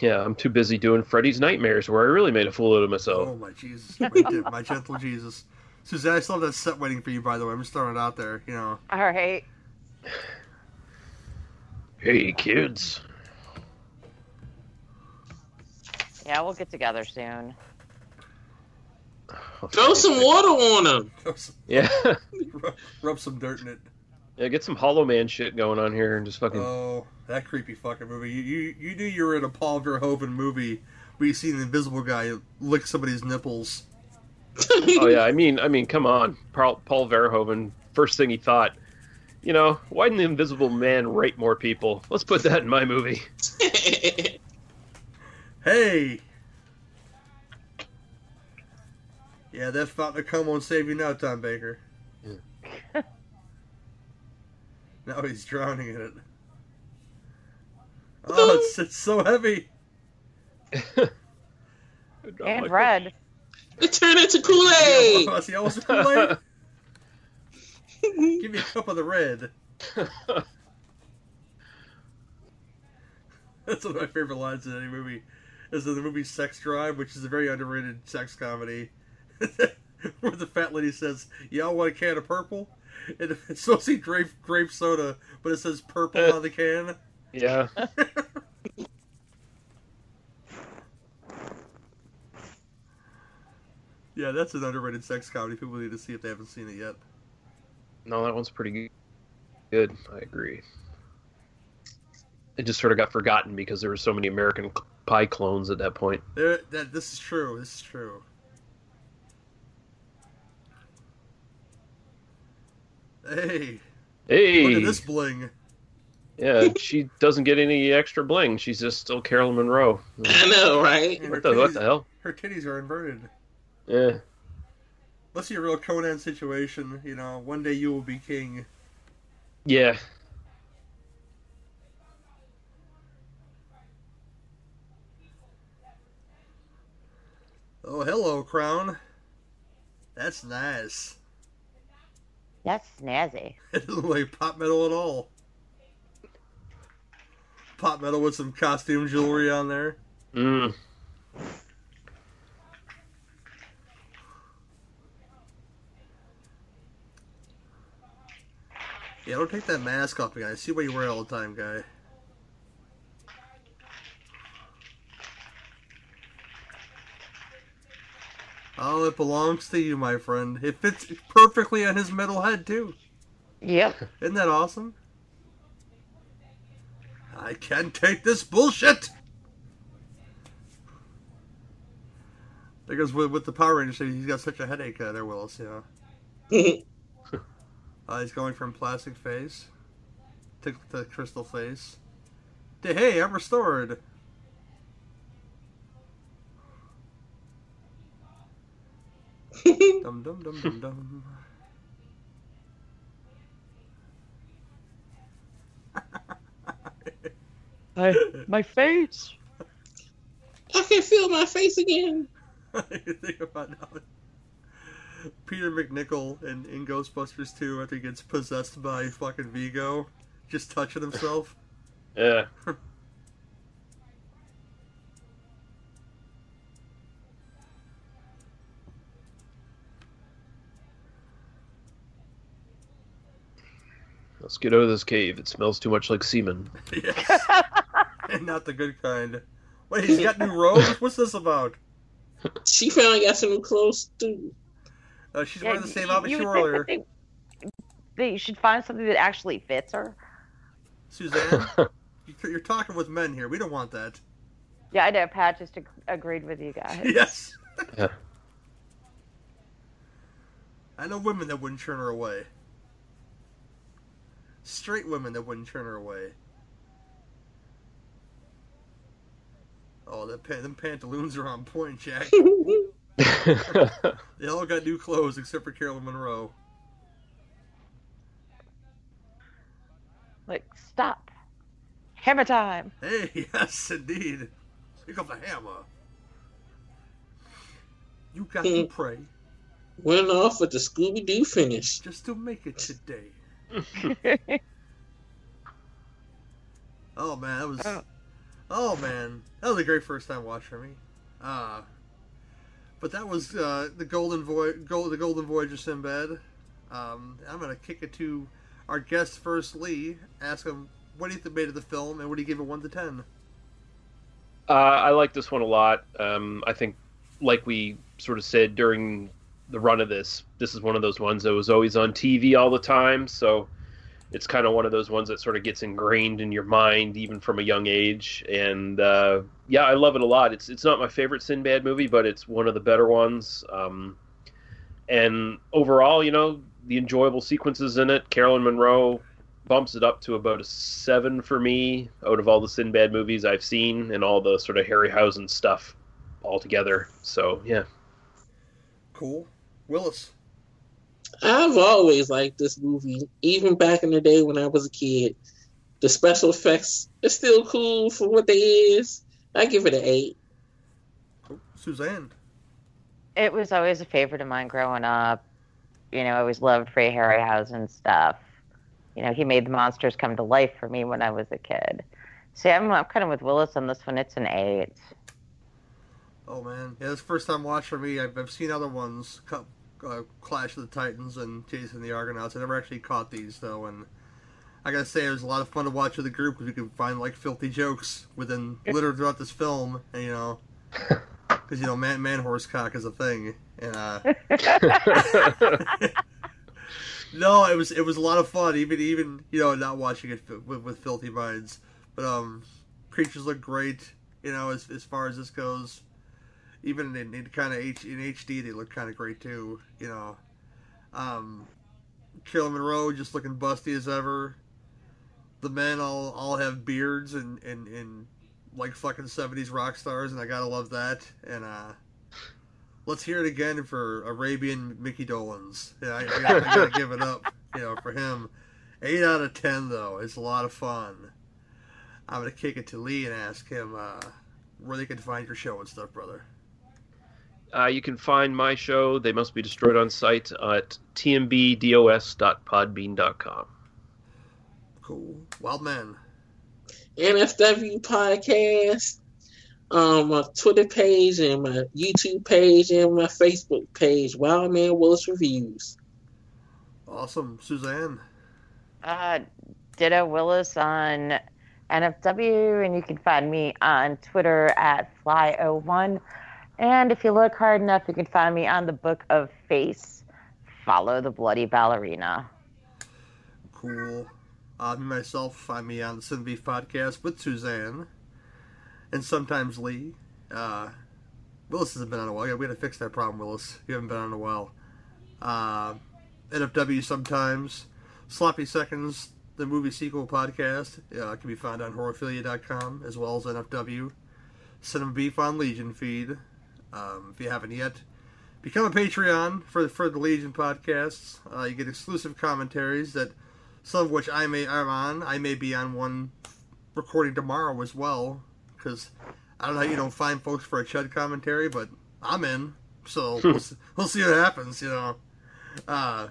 yeah, I'm too busy doing Freddy's Nightmares where I really made a fool out of myself. Oh my Jesus, my, my gentle Jesus. Suzanne, I still have that set waiting for you. By the way, I'm just throwing it out there. You know. All right. Hey, kids. Yeah, we'll get together soon. Throw some water on him. *laughs* Yeah. rub, *laughs* rub some dirt in it. yeah, get some Hollow Man shit going on here and just fucking. Oh, that creepy fucking movie. You you, you knew you were in a Paul Verhoeven movie where you see the invisible guy lick somebody's nipples. oh yeah, I mean, I mean, come on, Paul, Paul Verhoeven. First thing he thought, you know, why didn't the Invisible Man rape more people? Let's put that in my movie. *laughs* Hey. Yeah, that's fountain of come on save you now, Tom Baker. Yeah. now he's drowning in it. *laughs* Oh, it's, it's so heavy. *laughs* And red. it turned into Kool Aid. Oh, see, I was Kool-Aid. Give me a cup of the red. *laughs* That's one of my favorite lines in any movie. Is in the movie Sex Drive, which is a very underrated sex comedy, *laughs* where the fat lady says, "Y'all want a can of purple?" And *laughs* it's supposed to be grape grape soda, but it says purple on the can. yeah. Yeah, that's an underrated sex comedy. People need to see if they haven't seen it yet. No, that one's pretty good. I agree. It just sort of got forgotten because there were so many American Pie clones at that point. There, that this is true. This is true. Hey, Hey, look at this bling. yeah, she doesn't get any extra bling. She's just still Caroline Munro. *laughs* I know, right? What the, what the hell? Her titties are inverted. Yeah. Let's see a real Conan situation. You know, one day you will be king. Yeah. Oh, hello, crown. That's nice. That's snazzy. *laughs* It doesn't look like pop metal at all. Pop metal with some costume jewelry on there. Mm. Yeah, don't take that mask off again. I see what you wear all the time, guy. Oh, it belongs to you, my friend. It fits perfectly on his metal head, too. Yep. *laughs* Isn't that awesome? I can't take this bullshit! Because with, with the Power Rangers, he's got such a headache uh, there, Willis, you *laughs* know. Uh, he's going from plastic face to, to crystal face to hey, I'm restored. *laughs* dum dum dum dum dum. My, my face. I can feel my face again. *laughs* Think about now. Peter MacNicol in, in Ghostbusters 2 after he gets possessed by fucking Vigo, just touching himself. *laughs* Yeah. Let's get out of this cave. It smells too much like semen. *laughs* yes. and not the good kind. Wait, he's got new robes? What's this about? *laughs* She finally got some new clothes too. Uh, she's Yeah, wearing the same outfit she wore earlier. They, they should find something that actually fits her. Suzanne, *laughs* you- you're talking with men here. We don't want that. Yeah, I know. Pat just ag- agreed with you guys. Yes. Yeah. *laughs* I know women that wouldn't turn her away. Straight women that wouldn't turn her away. Oh, that pa- them pantaloons are on point, Jack. *laughs* *laughs* They all got new clothes except for Caroline Munro. Like, stop. Hammer time. Hey, *laughs* yes, indeed. Pick up the hammer. You got to pray Went off with the Scooby Doo finish. just to make it today. *laughs* Oh man, that was. Oh. Oh man, that was a great first time watch for me. Uh, but that was uh, the Golden Voy- Gold, the Golden Voyage Sinbad. Um, I'm gonna kick it to our guest first, Lee. Ask him what he made of the film and would he give it one to ten? Uh, I like this one a lot. Um, I think, like we sort of said during the run of this, this is one of those ones that was always on TV all the time. So it's kind of one of those ones that sort of gets ingrained in your mind even from a young age. And uh, yeah, I love it a lot. It's it's not my favorite Sinbad movie, but it's one of the better ones. Um, and overall, you know, the enjoyable sequences in it. Caroline Munro bumps it up to about a seven for me out of all the Sinbad movies I've seen and all the sort of Harryhausen stuff all together. So yeah, Cool, Willis. I've always liked this movie, even back in the day when I was a kid. The special effects are still cool for what they is. I give it an eight. Oh, Suzanne. it was always a favorite of mine growing up. You know, I always loved Ray Harryhausen stuff. You know, he made the monsters come to life for me when I was a kid. See, I'm, I'm kind of with Willis on this one. It's an eight. Oh man, yeah, this first time watch for me. I've, I've seen other ones, cu- uh, Clash of the Titans and Jason the Argonauts. I never actually caught these though, and I gotta say it was a lot of fun to watch with the group because we could find like filthy jokes within literally throughout this film, and you know, *laughs* because you know, man, man horse cock is a thing, and uh, *laughs* no, it was it was a lot of fun, even even you know not watching it with, with filthy minds, but um, creatures look great, you know, as as far as this goes even in, in kind of H, in HD, they look kind of great too. You know, um, Caroline Munro just looking busty as ever. The men all all have beards and and, and like fucking seventies rock stars, and I gotta love that. And uh, let's hear it again for Arabian Micky Dolenz. Yeah, I, I, gotta, I gotta give it up, you know, for him. Eight out of ten though. It's a lot of fun. I'm gonna kick it to Lee and ask him uh, where they can find your show and stuff, brother. uh, you can find my show. They must be destroyed on site at tmbdos.podbean.com. Cool. Wild man. NFW podcast, um, my Twitter page and my YouTube page and my Facebook page, Wild Man Willis Reviews. Awesome, Suzanne. Uh, Ditto Willis on NFW, and you can find me on Twitter at Fly01. And if you look hard enough, you can find me on the Book of Face. Follow the Bloody Ballerina. Cool. Uh, me myself, find me on the Sin Beef podcast with Suzanne, and sometimes Lee. Uh, Willis hasn't been on a while. Yeah, we had to fix that problem, Willis. You haven't been on a while. Uh, NFW sometimes. Sloppy Seconds, the movie sequel podcast, uh, can be found on horrorphilia.com as well as NFW. Cinema Beef on Legion feed. Um, if you haven't yet, become a Patreon for for the Legion podcasts. Uh, you get exclusive commentaries that some of which I may am on. I may be on one recording tomorrow as well because I don't know how you don't find folks for a Chud commentary, but I'm in. So *laughs* we'll, s- we'll see what happens. You know. Uh,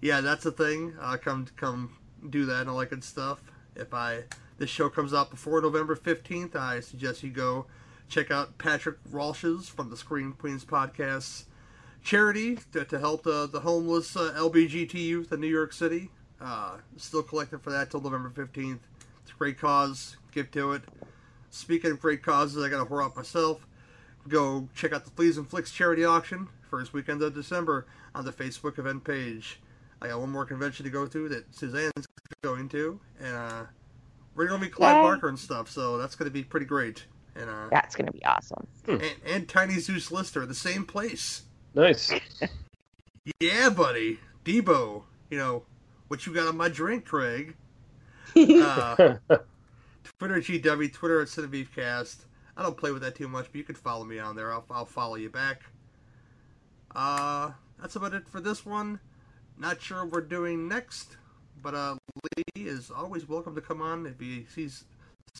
yeah, that's the thing. Uh, come come do that and all that good stuff. If I this show comes out before November fifteenth, I suggest you go check out Patrick Walsh's from the Screen Queens podcast charity to, to help the, the homeless uh, LBGT youth in New York City. Uh, still collecting for that till November 15th. It's a great cause. Give to it. Speaking of great causes, I got to whore out myself. Go check out the Fleas and Flicks charity auction first weekend of December on the Facebook event page. I got one more convention to go to that Suzanne's going to, and uh, we're gonna be Clive Yay. Barker and stuff, so that's gonna be pretty great. And uh, That's going to be awesome. and, and Tiny Zeus Lister, the same place. Nice. *laughs* Yeah, buddy. Debo, you know, what you got on my drink, Craig? *laughs* Uh, Twitter at GW, Twitter at CinebeefCast. I don't play with that too much, but you can follow me on there. I'll, I'll follow you back. Uh, that's about it for this one. Not sure what we're doing next, but uh, Lee is always welcome to come on if he sees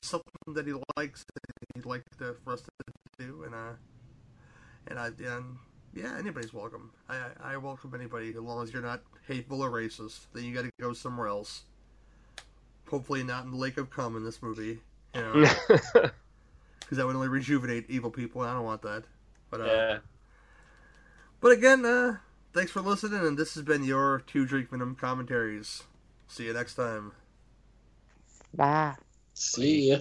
something that he likes that he'd like to, for us to do, and uh, and I and yeah, anybody's welcome. I I I welcome anybody as long as you're not hateful or racist. Then you got to go somewhere else. Hopefully not in the Lake of Cum in this movie, you know, *laughs* because that would only rejuvenate evil people, and I don't want that. But uh, yeah. but again, uh, thanks for listening, and this has been your two drink minimum commentaries. See you next time. Bye. See ya.